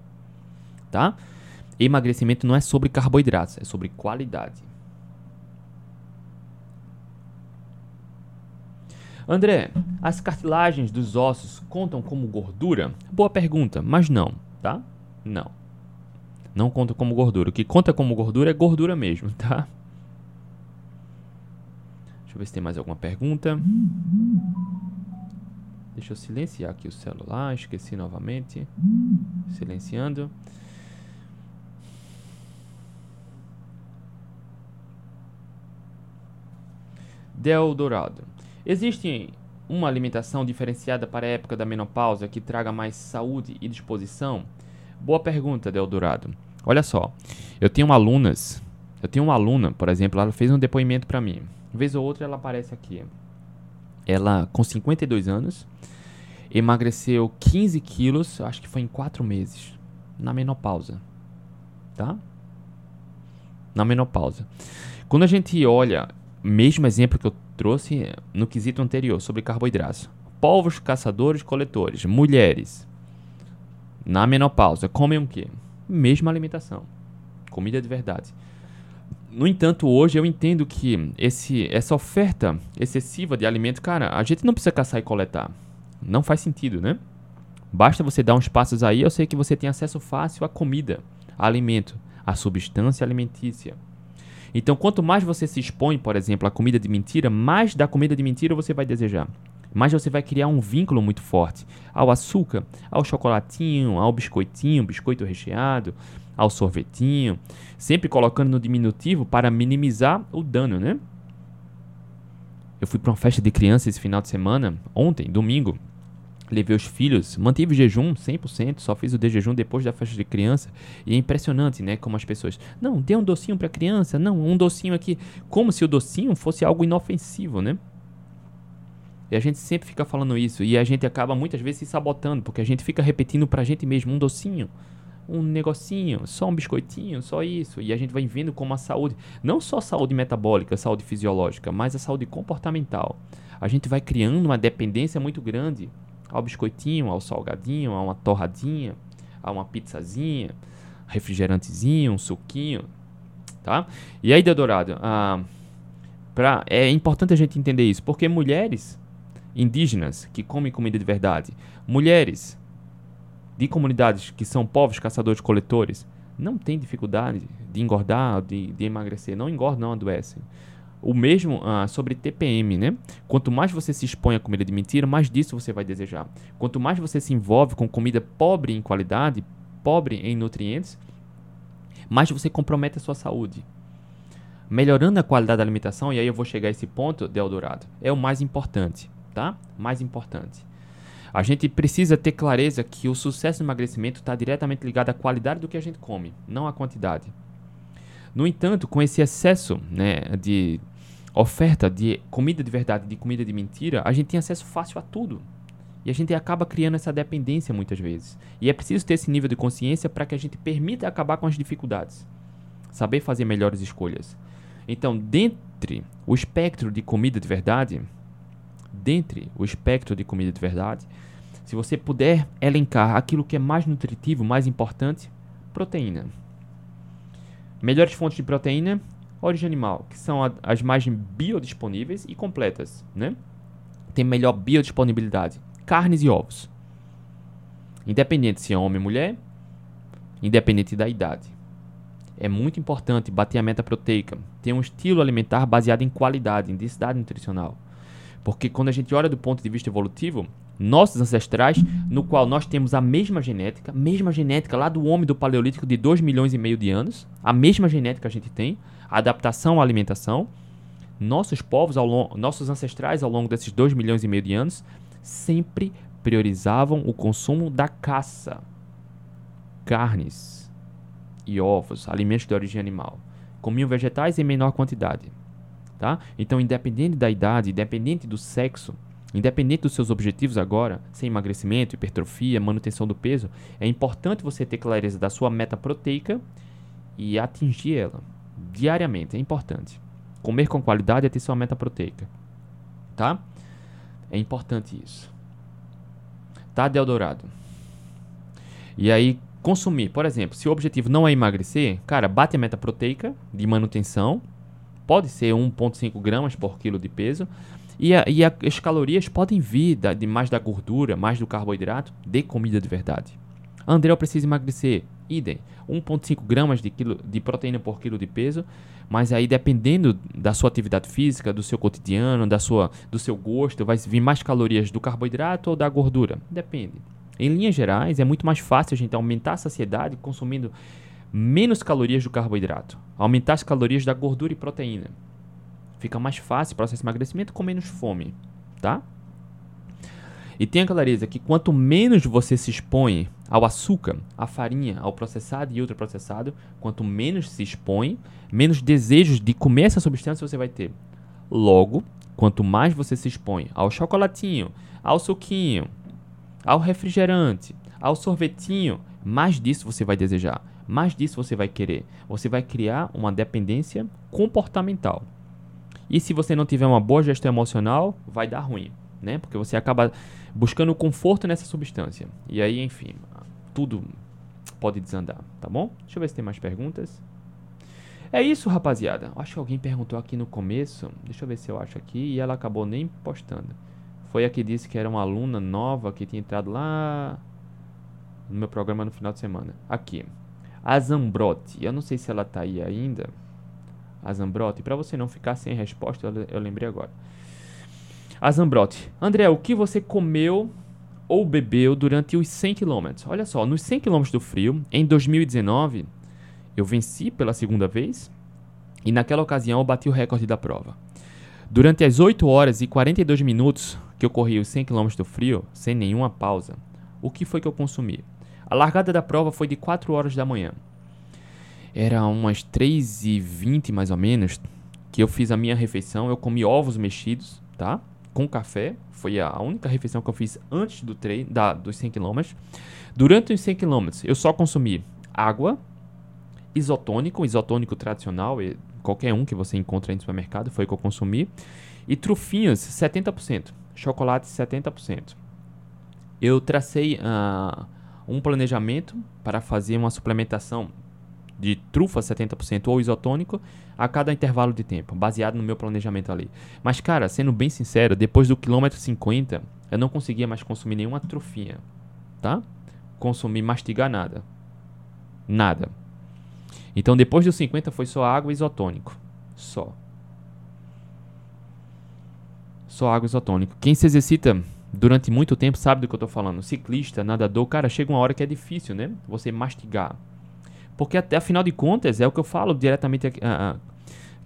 Tá? Emagrecimento não é sobre carboidratos, é sobre qualidade. André, as cartilagens dos ossos contam como gordura? Boa pergunta, mas não, tá? Não. Não conta como gordura. O que conta como gordura é gordura mesmo, tá? Deixa eu ver se tem mais alguma pergunta. Deixa eu silenciar aqui o celular. Esqueci novamente. Silenciando. Del Dourado. Existe uma alimentação diferenciada para a época da menopausa que traga mais saúde e disposição? Boa pergunta, Deldorado. Olha só, eu tenho alunas, eu tenho uma aluna, por exemplo, ela fez um depoimento para mim. Uma vez ou outra ela aparece aqui. Ela, com 52 anos, emagreceu 15 quilos, acho que foi em 4 meses, na menopausa. Tá? Na menopausa. Quando a gente olha, mesmo exemplo que eu trouxe no quesito anterior sobre carboidratos, povos caçadores coletores, mulheres, na menopausa, comem o quê? Mesma alimentação. Comida de verdade. No entanto, hoje eu entendo que esse, essa oferta excessiva de alimento, cara, a gente não precisa caçar e coletar. Não faz sentido, né? Basta você dar uns passos aí, eu sei que você tem acesso fácil à comida, a alimento, à substância alimentícia. Então, quanto mais você se expõe, por exemplo, à comida de mentira, mais da comida de mentira você vai desejar. Mas você vai criar um vínculo muito forte ao açúcar, ao chocolatinho, ao biscoitinho, biscoito recheado, ao sorvetinho, sempre colocando no diminutivo para minimizar o dano, né? Eu fui para uma festa de criança esse final de semana, ontem, domingo. Levei os filhos, mantive o jejum 100%, só fiz o de jejum depois da festa de criança. E é impressionante, né? Como as pessoas. Não, dê um docinho para criança. Não, um docinho aqui. Como se o docinho fosse algo inofensivo, né? E a gente sempre fica falando isso. E a gente acaba muitas vezes se sabotando, porque a gente fica repetindo pra gente mesmo um docinho um negocinho, só um biscoitinho, só isso. E a gente vai vendo como a saúde, não só a saúde metabólica, saúde fisiológica, mas a saúde comportamental. A gente vai criando uma dependência muito grande ao biscoitinho, ao salgadinho, a uma torradinha, a uma pizzazinha, refrigerantezinho, um suquinho, tá? E aí, Deodorado, ah, pra, é importante a gente entender isso, porque mulheres indígenas que comem comida de verdade, mulheres de comunidades que são povos caçadores-coletores não tem dificuldade de engordar, de, de emagrecer. Não engordam, não adoecem. O mesmo ah, sobre TPM, né? Quanto mais você se expõe a comida de mentira, mais disso você vai desejar. Quanto mais você se envolve com comida pobre em qualidade, pobre em nutrientes, mais você compromete a sua saúde. Melhorando a qualidade da alimentação, e aí eu vou chegar a esse ponto, Deodorado, é o mais importante, tá? Mais importante. A gente precisa ter clareza que o sucesso no emagrecimento está diretamente ligado à qualidade do que a gente come, não à quantidade. No entanto, com esse excesso né, de oferta de comida de verdade, de comida de mentira, a gente tem acesso fácil a tudo. E a gente acaba criando essa dependência muitas vezes. E é preciso ter esse nível de consciência para que a gente permita acabar com as dificuldades. Saber fazer melhores escolhas. Então, dentre o espectro de comida de verdade, dentre o espectro de comida de verdade, se você puder elencar aquilo que é mais nutritivo, mais importante, proteína. Melhores fontes de proteína, origem animal, que são as mais biodisponíveis e completas, né? Tem melhor biodisponibilidade, carnes e ovos. Independente se é homem ou mulher, independente da idade. É muito importante bater a meta proteica, ter um estilo alimentar baseado em qualidade, em densidade nutricional. Porque quando a gente olha do ponto de vista evolutivo, nossos ancestrais, no qual nós temos a mesma genética, mesma genética lá do homem do paleolítico de 2 milhões e meio de anos, a mesma genética a gente tem, adaptação à alimentação. Nossos povos, ao longo, nossos ancestrais ao longo desses 2 milhões e meio de anos, sempre priorizavam o consumo da caça, carnes e ovos, alimentos de origem animal. Comiam vegetais em menor quantidade. Tá? Então, independente da idade, independente do sexo, independente dos seus objetivos agora, sem emagrecimento, hipertrofia, manutenção do peso, é importante você ter clareza da sua meta proteica e atingir ela diariamente. É importante. Comer com qualidade é ter sua meta proteica. Tá? É importante isso. Tá, Deodorado? E aí, consumir. Por exemplo, se o objetivo não é emagrecer, cara, bate a meta proteica de manutenção pode ser 1,5 gramas por quilo de peso. E, a, e a, as calorias podem vir da, de mais da gordura, mais do carboidrato, de comida de verdade. André, eu preciso emagrecer. Idem, 1,5 gramas de, quilo, de proteína por quilo de peso, mas aí dependendo da sua atividade física, do seu cotidiano, da sua, do seu gosto, vai vir mais calorias do carboidrato ou da gordura. Depende. Em linhas gerais, é muito mais fácil a gente aumentar a saciedade consumindo menos calorias do carboidrato, aumentar as calorias da gordura e proteína. Fica mais fácil o processo de emagrecimento com menos fome, tá? E tenha clareza que quanto menos você se expõe ao açúcar, à farinha, ao processado e ultraprocessado, quanto menos se expõe, menos desejos de comer essa substância você vai ter. Logo, quanto mais você se expõe ao chocolatinho, ao suquinho, ao refrigerante, ao sorvetinho, mais disso você vai desejar mais disso você vai querer. Você vai criar uma dependência comportamental. E se você não tiver uma boa gestão emocional, vai dar ruim, né? Porque você acaba buscando conforto nessa substância. E aí, enfim, tudo pode desandar, tá bom? Deixa eu ver se tem mais perguntas. É isso, rapaziada. Acho que alguém perguntou aqui no começo. Deixa eu ver se eu acho aqui. E ela acabou nem postando. Foi a que disse que era uma aluna nova que tinha entrado lá no meu programa no final de semana. Aqui. A Zambrotti, eu não sei se ela tá aí ainda. A Zambrotti, para você não ficar sem resposta, eu, lembrei agora. Azambrote. André, o que você comeu ou bebeu durante os 100 km? Olha só, nos 100 km do frio, em 2019, eu venci pela segunda vez e naquela ocasião eu bati o recorde da prova. Durante as 8 horas e 42 minutos que eu corri os 100 km do frio, sem nenhuma pausa, o que foi que eu consumi? A largada da prova foi de 4 horas da manhã. Era umas 3 e 20 mais ou menos que eu fiz a minha refeição. Eu comi ovos mexidos, tá? Com café. Foi a única refeição que eu fiz antes do treino, da, dos 100 km. Durante os 100 km, eu só consumi água, isotônico, isotônico tradicional, qualquer um que você encontra aí no supermercado, foi o que eu consumi. E trufinhos, 70%. Chocolate, 70%. Eu tracei uh, um planejamento para fazer uma suplementação de trufa 70% ou isotônico a cada intervalo de tempo, baseado no meu planejamento ali. Mas, cara, sendo bem sincero, depois do quilômetro 50, eu não conseguia mais consumir nenhuma trufinha, tá? Consumir, mastigar nada. Nada. Então, depois dos 50 foi só água isotônico. Só. Só água isotônico. Quem se exercita durante muito tempo sabe do que eu tô falando. Ciclista, nadador, cara, chega uma hora que é difícil, né? Você mastigar. Porque até afinal de contas é o que eu falo diretamente aqui, uh,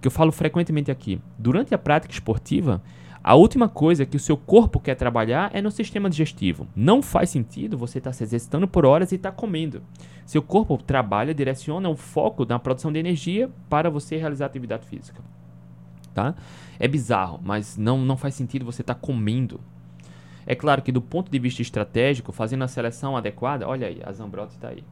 que eu falo frequentemente aqui. Durante a prática esportiva, a última coisa que o seu corpo quer trabalhar é no sistema digestivo. Não faz sentido você estar tá se exercitando por horas e estar tá comendo. Seu corpo trabalha, direciona o foco na produção de energia para você realizar atividade física. Tá? É bizarro, mas não, não faz sentido você estar tá comendo. É claro que do ponto de vista estratégico, fazendo a seleção adequada, olha aí, a Zambrotti está aí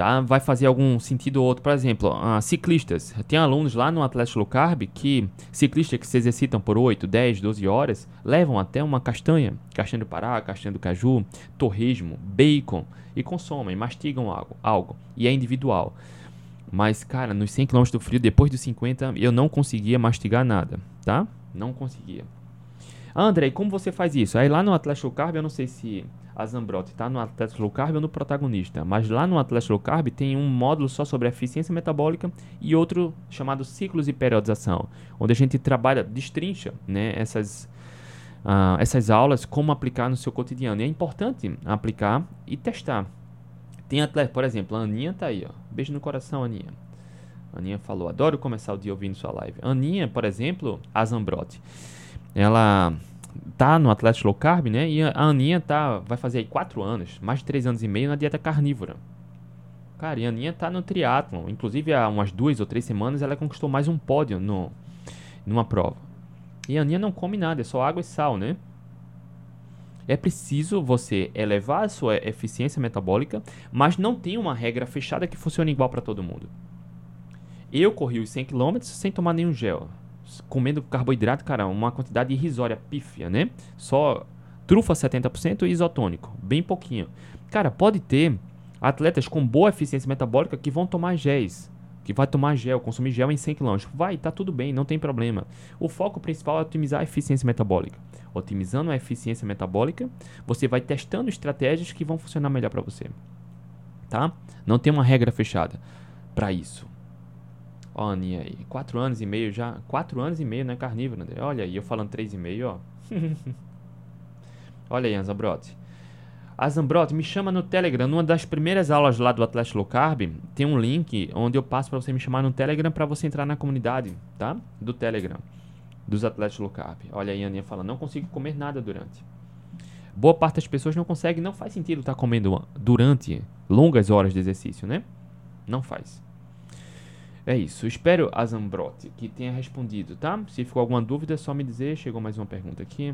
tá? Vai fazer algum sentido ou outro. Por exemplo, uh, ciclistas. Tem alunos lá no Atlético Low Carb que, ciclistas que se exercitam por 8, 10, 12 horas, levam até uma castanha, castanha do Pará, castanha do Caju, torresmo, bacon e consomem, mastigam algo, algo. E é individual. Mas, cara, nos 100 km do frio, depois dos 50, eu não conseguia mastigar nada, tá? Não conseguia. André, como você faz isso? Aí lá no Atlético Low Carb, eu não sei se a Zambrotti está no Atlético Low Carb ou no Protagonista, mas lá no Atlético Low Carb tem um módulo só sobre eficiência metabólica e outro chamado ciclos e periodização, onde a gente trabalha, destrincha né, essas, uh, essas aulas, como aplicar no seu cotidiano. E é importante aplicar e testar. Tem atleta, por exemplo, a Aninha tá aí, ó. Beijo no coração, Aninha. Aninha falou, adoro começar o dia ouvindo sua live. Aninha, por exemplo, a Zambrotti, ela tá no Atlético Low Carb, né? E a Aninha tá, vai fazer aí 4 anos, mais de 3 anos e meio na dieta carnívora. Cara, e a Aninha tá no triatlon. Inclusive, há umas duas ou três semanas ela conquistou mais um pódio no, numa prova. E a Aninha não come nada, é só água e sal, né? É preciso você elevar a sua eficiência metabólica, mas não tem uma regra fechada que funcione igual para todo mundo. Eu corri os 100 km sem tomar nenhum gel comendo carboidrato, cara, uma quantidade irrisória, pífia, né? Só trufa 70% e isotônico, bem pouquinho. Cara, pode ter atletas com boa eficiência metabólica que vão tomar géis, que vai tomar gel, consumir gel em 100 km. Vai, tá tudo bem, não tem problema. O foco principal é otimizar a eficiência metabólica. Otimizando a eficiência metabólica, você vai testando estratégias que vão funcionar melhor para você. Tá? Não tem uma regra fechada para isso. Ó, Aninha aí. Quatro anos e meio já. Quatro anos e meio, né? Carnívoro, André. Olha aí, eu falando três e meio, ó. Olha aí, Anzambrote. Azambrote, me chama no Telegram. Numa das primeiras aulas lá do Atlético Low Carb, tem um link onde eu passo para você me chamar no Telegram para você entrar na comunidade, tá? Do Telegram, dos Atléticos Low Carb. Olha aí a Aninha falando, não consigo comer nada durante. Boa parte das pessoas não consegue, não faz sentido estar tá comendo durante longas horas de exercício, né? Não faz. É isso. Espero a Zambrotti que tenha respondido, tá? Se ficou alguma dúvida, é só me dizer. Chegou mais uma pergunta aqui.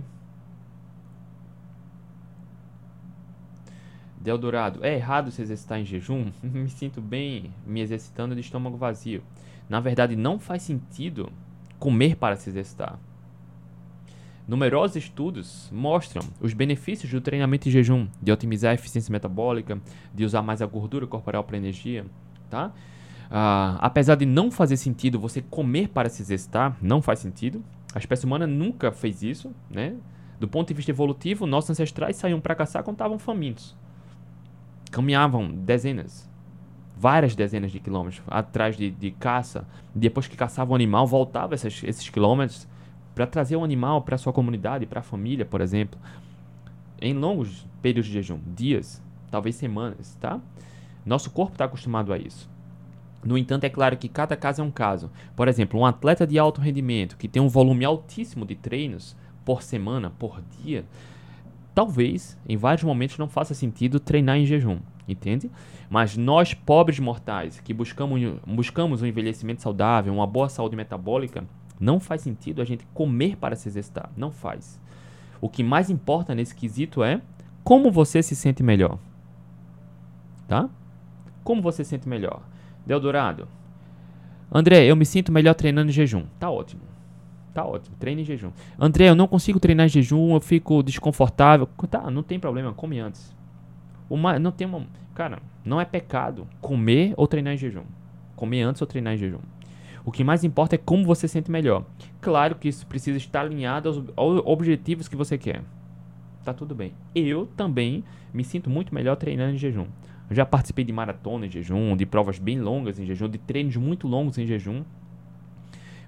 Deldorado, é errado se exercitar em jejum? me sinto bem me exercitando de estômago vazio. Na verdade, não faz sentido comer para se exercitar. Numerosos estudos mostram os benefícios do treinamento em jejum, de otimizar a eficiência metabólica, de usar mais a gordura corporal para energia, tá? Uh, apesar de não fazer sentido você comer para se exercitar, não faz sentido. A espécie humana nunca fez isso, né? Do ponto de vista evolutivo, nossos ancestrais saíam para caçar quando estavam famintos. Caminhavam dezenas, várias dezenas de quilômetros atrás de, de caça. Depois que caçavam o animal, voltavam esses, esses quilômetros para trazer um animal para sua comunidade, para a família, por exemplo, em longos períodos de jejum, dias, talvez semanas, tá? Nosso corpo está acostumado a isso. No entanto, é claro que cada caso é um caso. Por exemplo, um atleta de alto rendimento que tem um volume altíssimo de treinos por semana, por dia, talvez em vários momentos não faça sentido treinar em jejum, entende? Mas nós, pobres mortais, que buscamos, buscamos um envelhecimento saudável, uma boa saúde metabólica, não faz sentido a gente comer para se exercitar. Não faz. O que mais importa nesse quesito é como você se sente melhor. Tá? Como você se sente melhor. Deodorado. André, eu me sinto melhor treinando em jejum. Tá ótimo. Tá ótimo. Treine em jejum. André, eu não consigo treinar em jejum, eu fico desconfortável. Tá, não tem problema, come antes. Uma, não tem uma, cara, não é pecado comer ou treinar em jejum. Comer antes ou treinar em jejum. O que mais importa é como você se sente melhor. Claro que isso precisa estar alinhado aos, aos objetivos que você quer. Tá tudo bem. Eu também me sinto muito melhor treinando em jejum. Eu já participei de maratona em jejum, de provas bem longas em jejum, de treinos muito longos em jejum.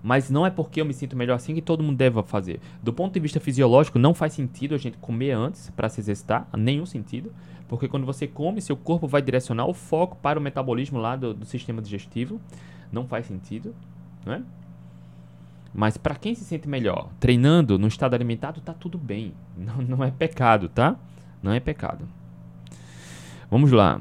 Mas não é porque eu me sinto melhor assim que todo mundo deve fazer. Do ponto de vista fisiológico, não faz sentido a gente comer antes para se exercitar, nenhum sentido. Porque quando você come, seu corpo vai direcionar o foco para o metabolismo lá do, do sistema digestivo. Não faz sentido, não é? Mas para quem se sente melhor, treinando no estado alimentado, tá tudo bem. Não, não é pecado, tá? Não é pecado. Vamos lá.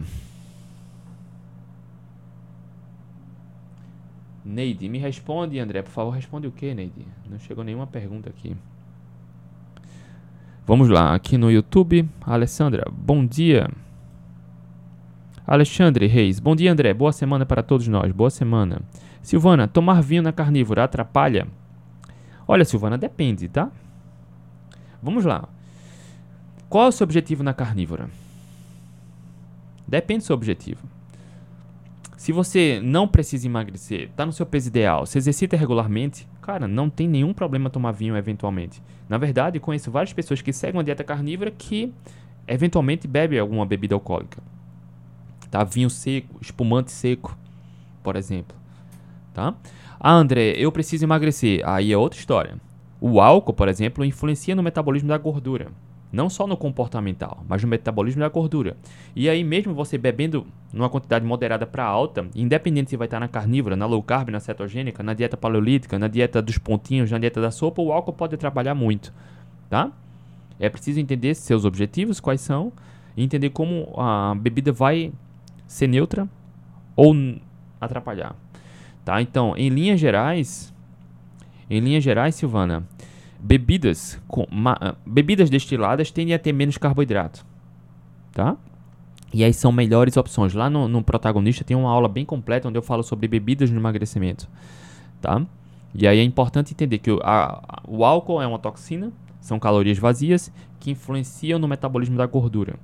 Neide, me responde, André, por favor, responde o que, Neide? Não chegou nenhuma pergunta aqui. Vamos lá, aqui no YouTube, Alessandra, bom dia. Alexandre Reis, bom dia, André, boa semana para todos nós, boa semana. Silvana, tomar vinho na carnívora atrapalha? Olha, Silvana, depende, tá? Vamos lá. Qual é o seu objetivo na carnívora? Depende do seu objetivo. Se você não precisa emagrecer, está no seu peso ideal, se exercita regularmente, cara, não tem nenhum problema tomar vinho eventualmente. Na verdade, conheço várias pessoas que seguem uma dieta carnívora que eventualmente bebem alguma bebida alcoólica. Tá? Vinho seco, espumante seco, por exemplo. Tá? Ah, André, eu preciso emagrecer. Aí é outra história. O álcool, por exemplo, influencia no metabolismo da gordura. Não só no comportamental, mas no metabolismo da gordura. E aí, mesmo você bebendo numa quantidade moderada para alta, independente se vai estar na carnívora, na low carb, na cetogênica, na dieta paleolítica, na dieta dos pontinhos, na dieta da sopa, o álcool pode atrapalhar muito, tá? É preciso entender seus objetivos, quais são, e entender como a bebida vai ser neutra ou atrapalhar, tá? Então, em linhas gerais, em linhas gerais, Silvana, Bebidas, com, ma, bebidas destiladas tendem a ter menos carboidrato, tá? E aí são melhores opções. Lá no, no, protagonista tem uma aula bem completa onde eu falo sobre bebidas no emagrecimento, tá? E aí é importante entender que o, a, o álcool é uma toxina, são calorias vazias que influenciam no metabolismo da gordura.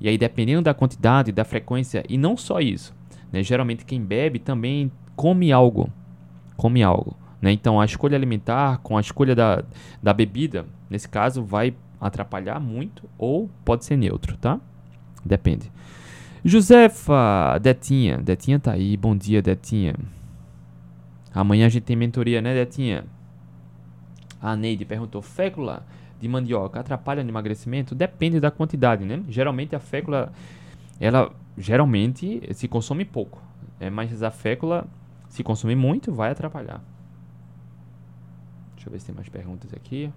E aí dependendo da quantidade, da frequência e não só isso, né? Geralmente quem bebe também come algo, come algo. Né? Então, a escolha alimentar com a escolha da, da bebida, nesse caso, vai atrapalhar muito ou pode ser neutro, tá? Depende. Josefa, Detinha. Detinha tá aí. Bom dia, Detinha. Amanhã a gente tem mentoria, né, Detinha? A Neide perguntou: fécula de mandioca atrapalha no emagrecimento? Depende da quantidade, né? Geralmente a fécula, ela geralmente se consome pouco. É, mas a fécula, se consumir muito, vai atrapalhar. Deixa eu ver se tem mais perguntas aqui.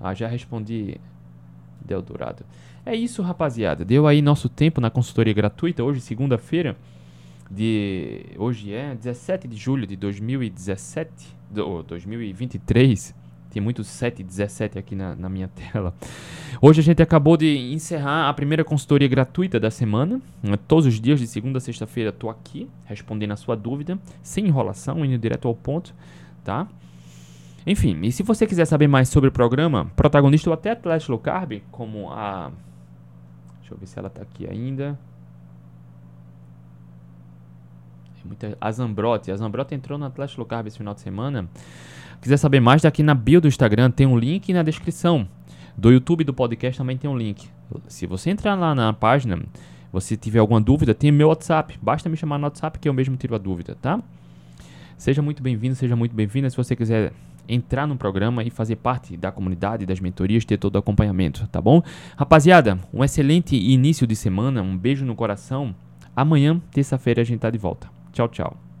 Ah, já respondi Deodorado. É isso, rapaziada. Deu aí nosso tempo na consultoria gratuita. Hoje, segunda-feira, de hoje é 17 de julho de 2017, do, 2023. Tem muitos 7 e 17 aqui na, na minha tela. Hoje a gente acabou de encerrar a primeira consultoria gratuita da semana. Todos os dias, de segunda a sexta-feira, estou aqui respondendo a sua dúvida, sem enrolação, indo direto ao ponto, tá? Enfim, e se você quiser saber mais sobre o programa, protagonista ou até atleta low carb, como a. Deixa eu ver se ela está aqui ainda. Muita... A Zambrotti. A Zambrotti entrou no Atlético Low Carb esse final de semana. Quiser saber mais, daqui na bio do Instagram tem um link na descrição. Do YouTube do podcast também tem um link. Se você entrar lá na página, você tiver alguma dúvida, tem meu WhatsApp. Basta me chamar no WhatsApp que eu mesmo tiro a dúvida, tá? Seja muito bem-vindo, seja muito bem-vinda. Se você quiser entrar no programa e fazer parte da comunidade, das mentorias, ter todo o acompanhamento, tá bom? Rapaziada, um excelente início de semana, um beijo no coração. Amanhã, terça-feira, a gente tá de volta. Tchau, tchau.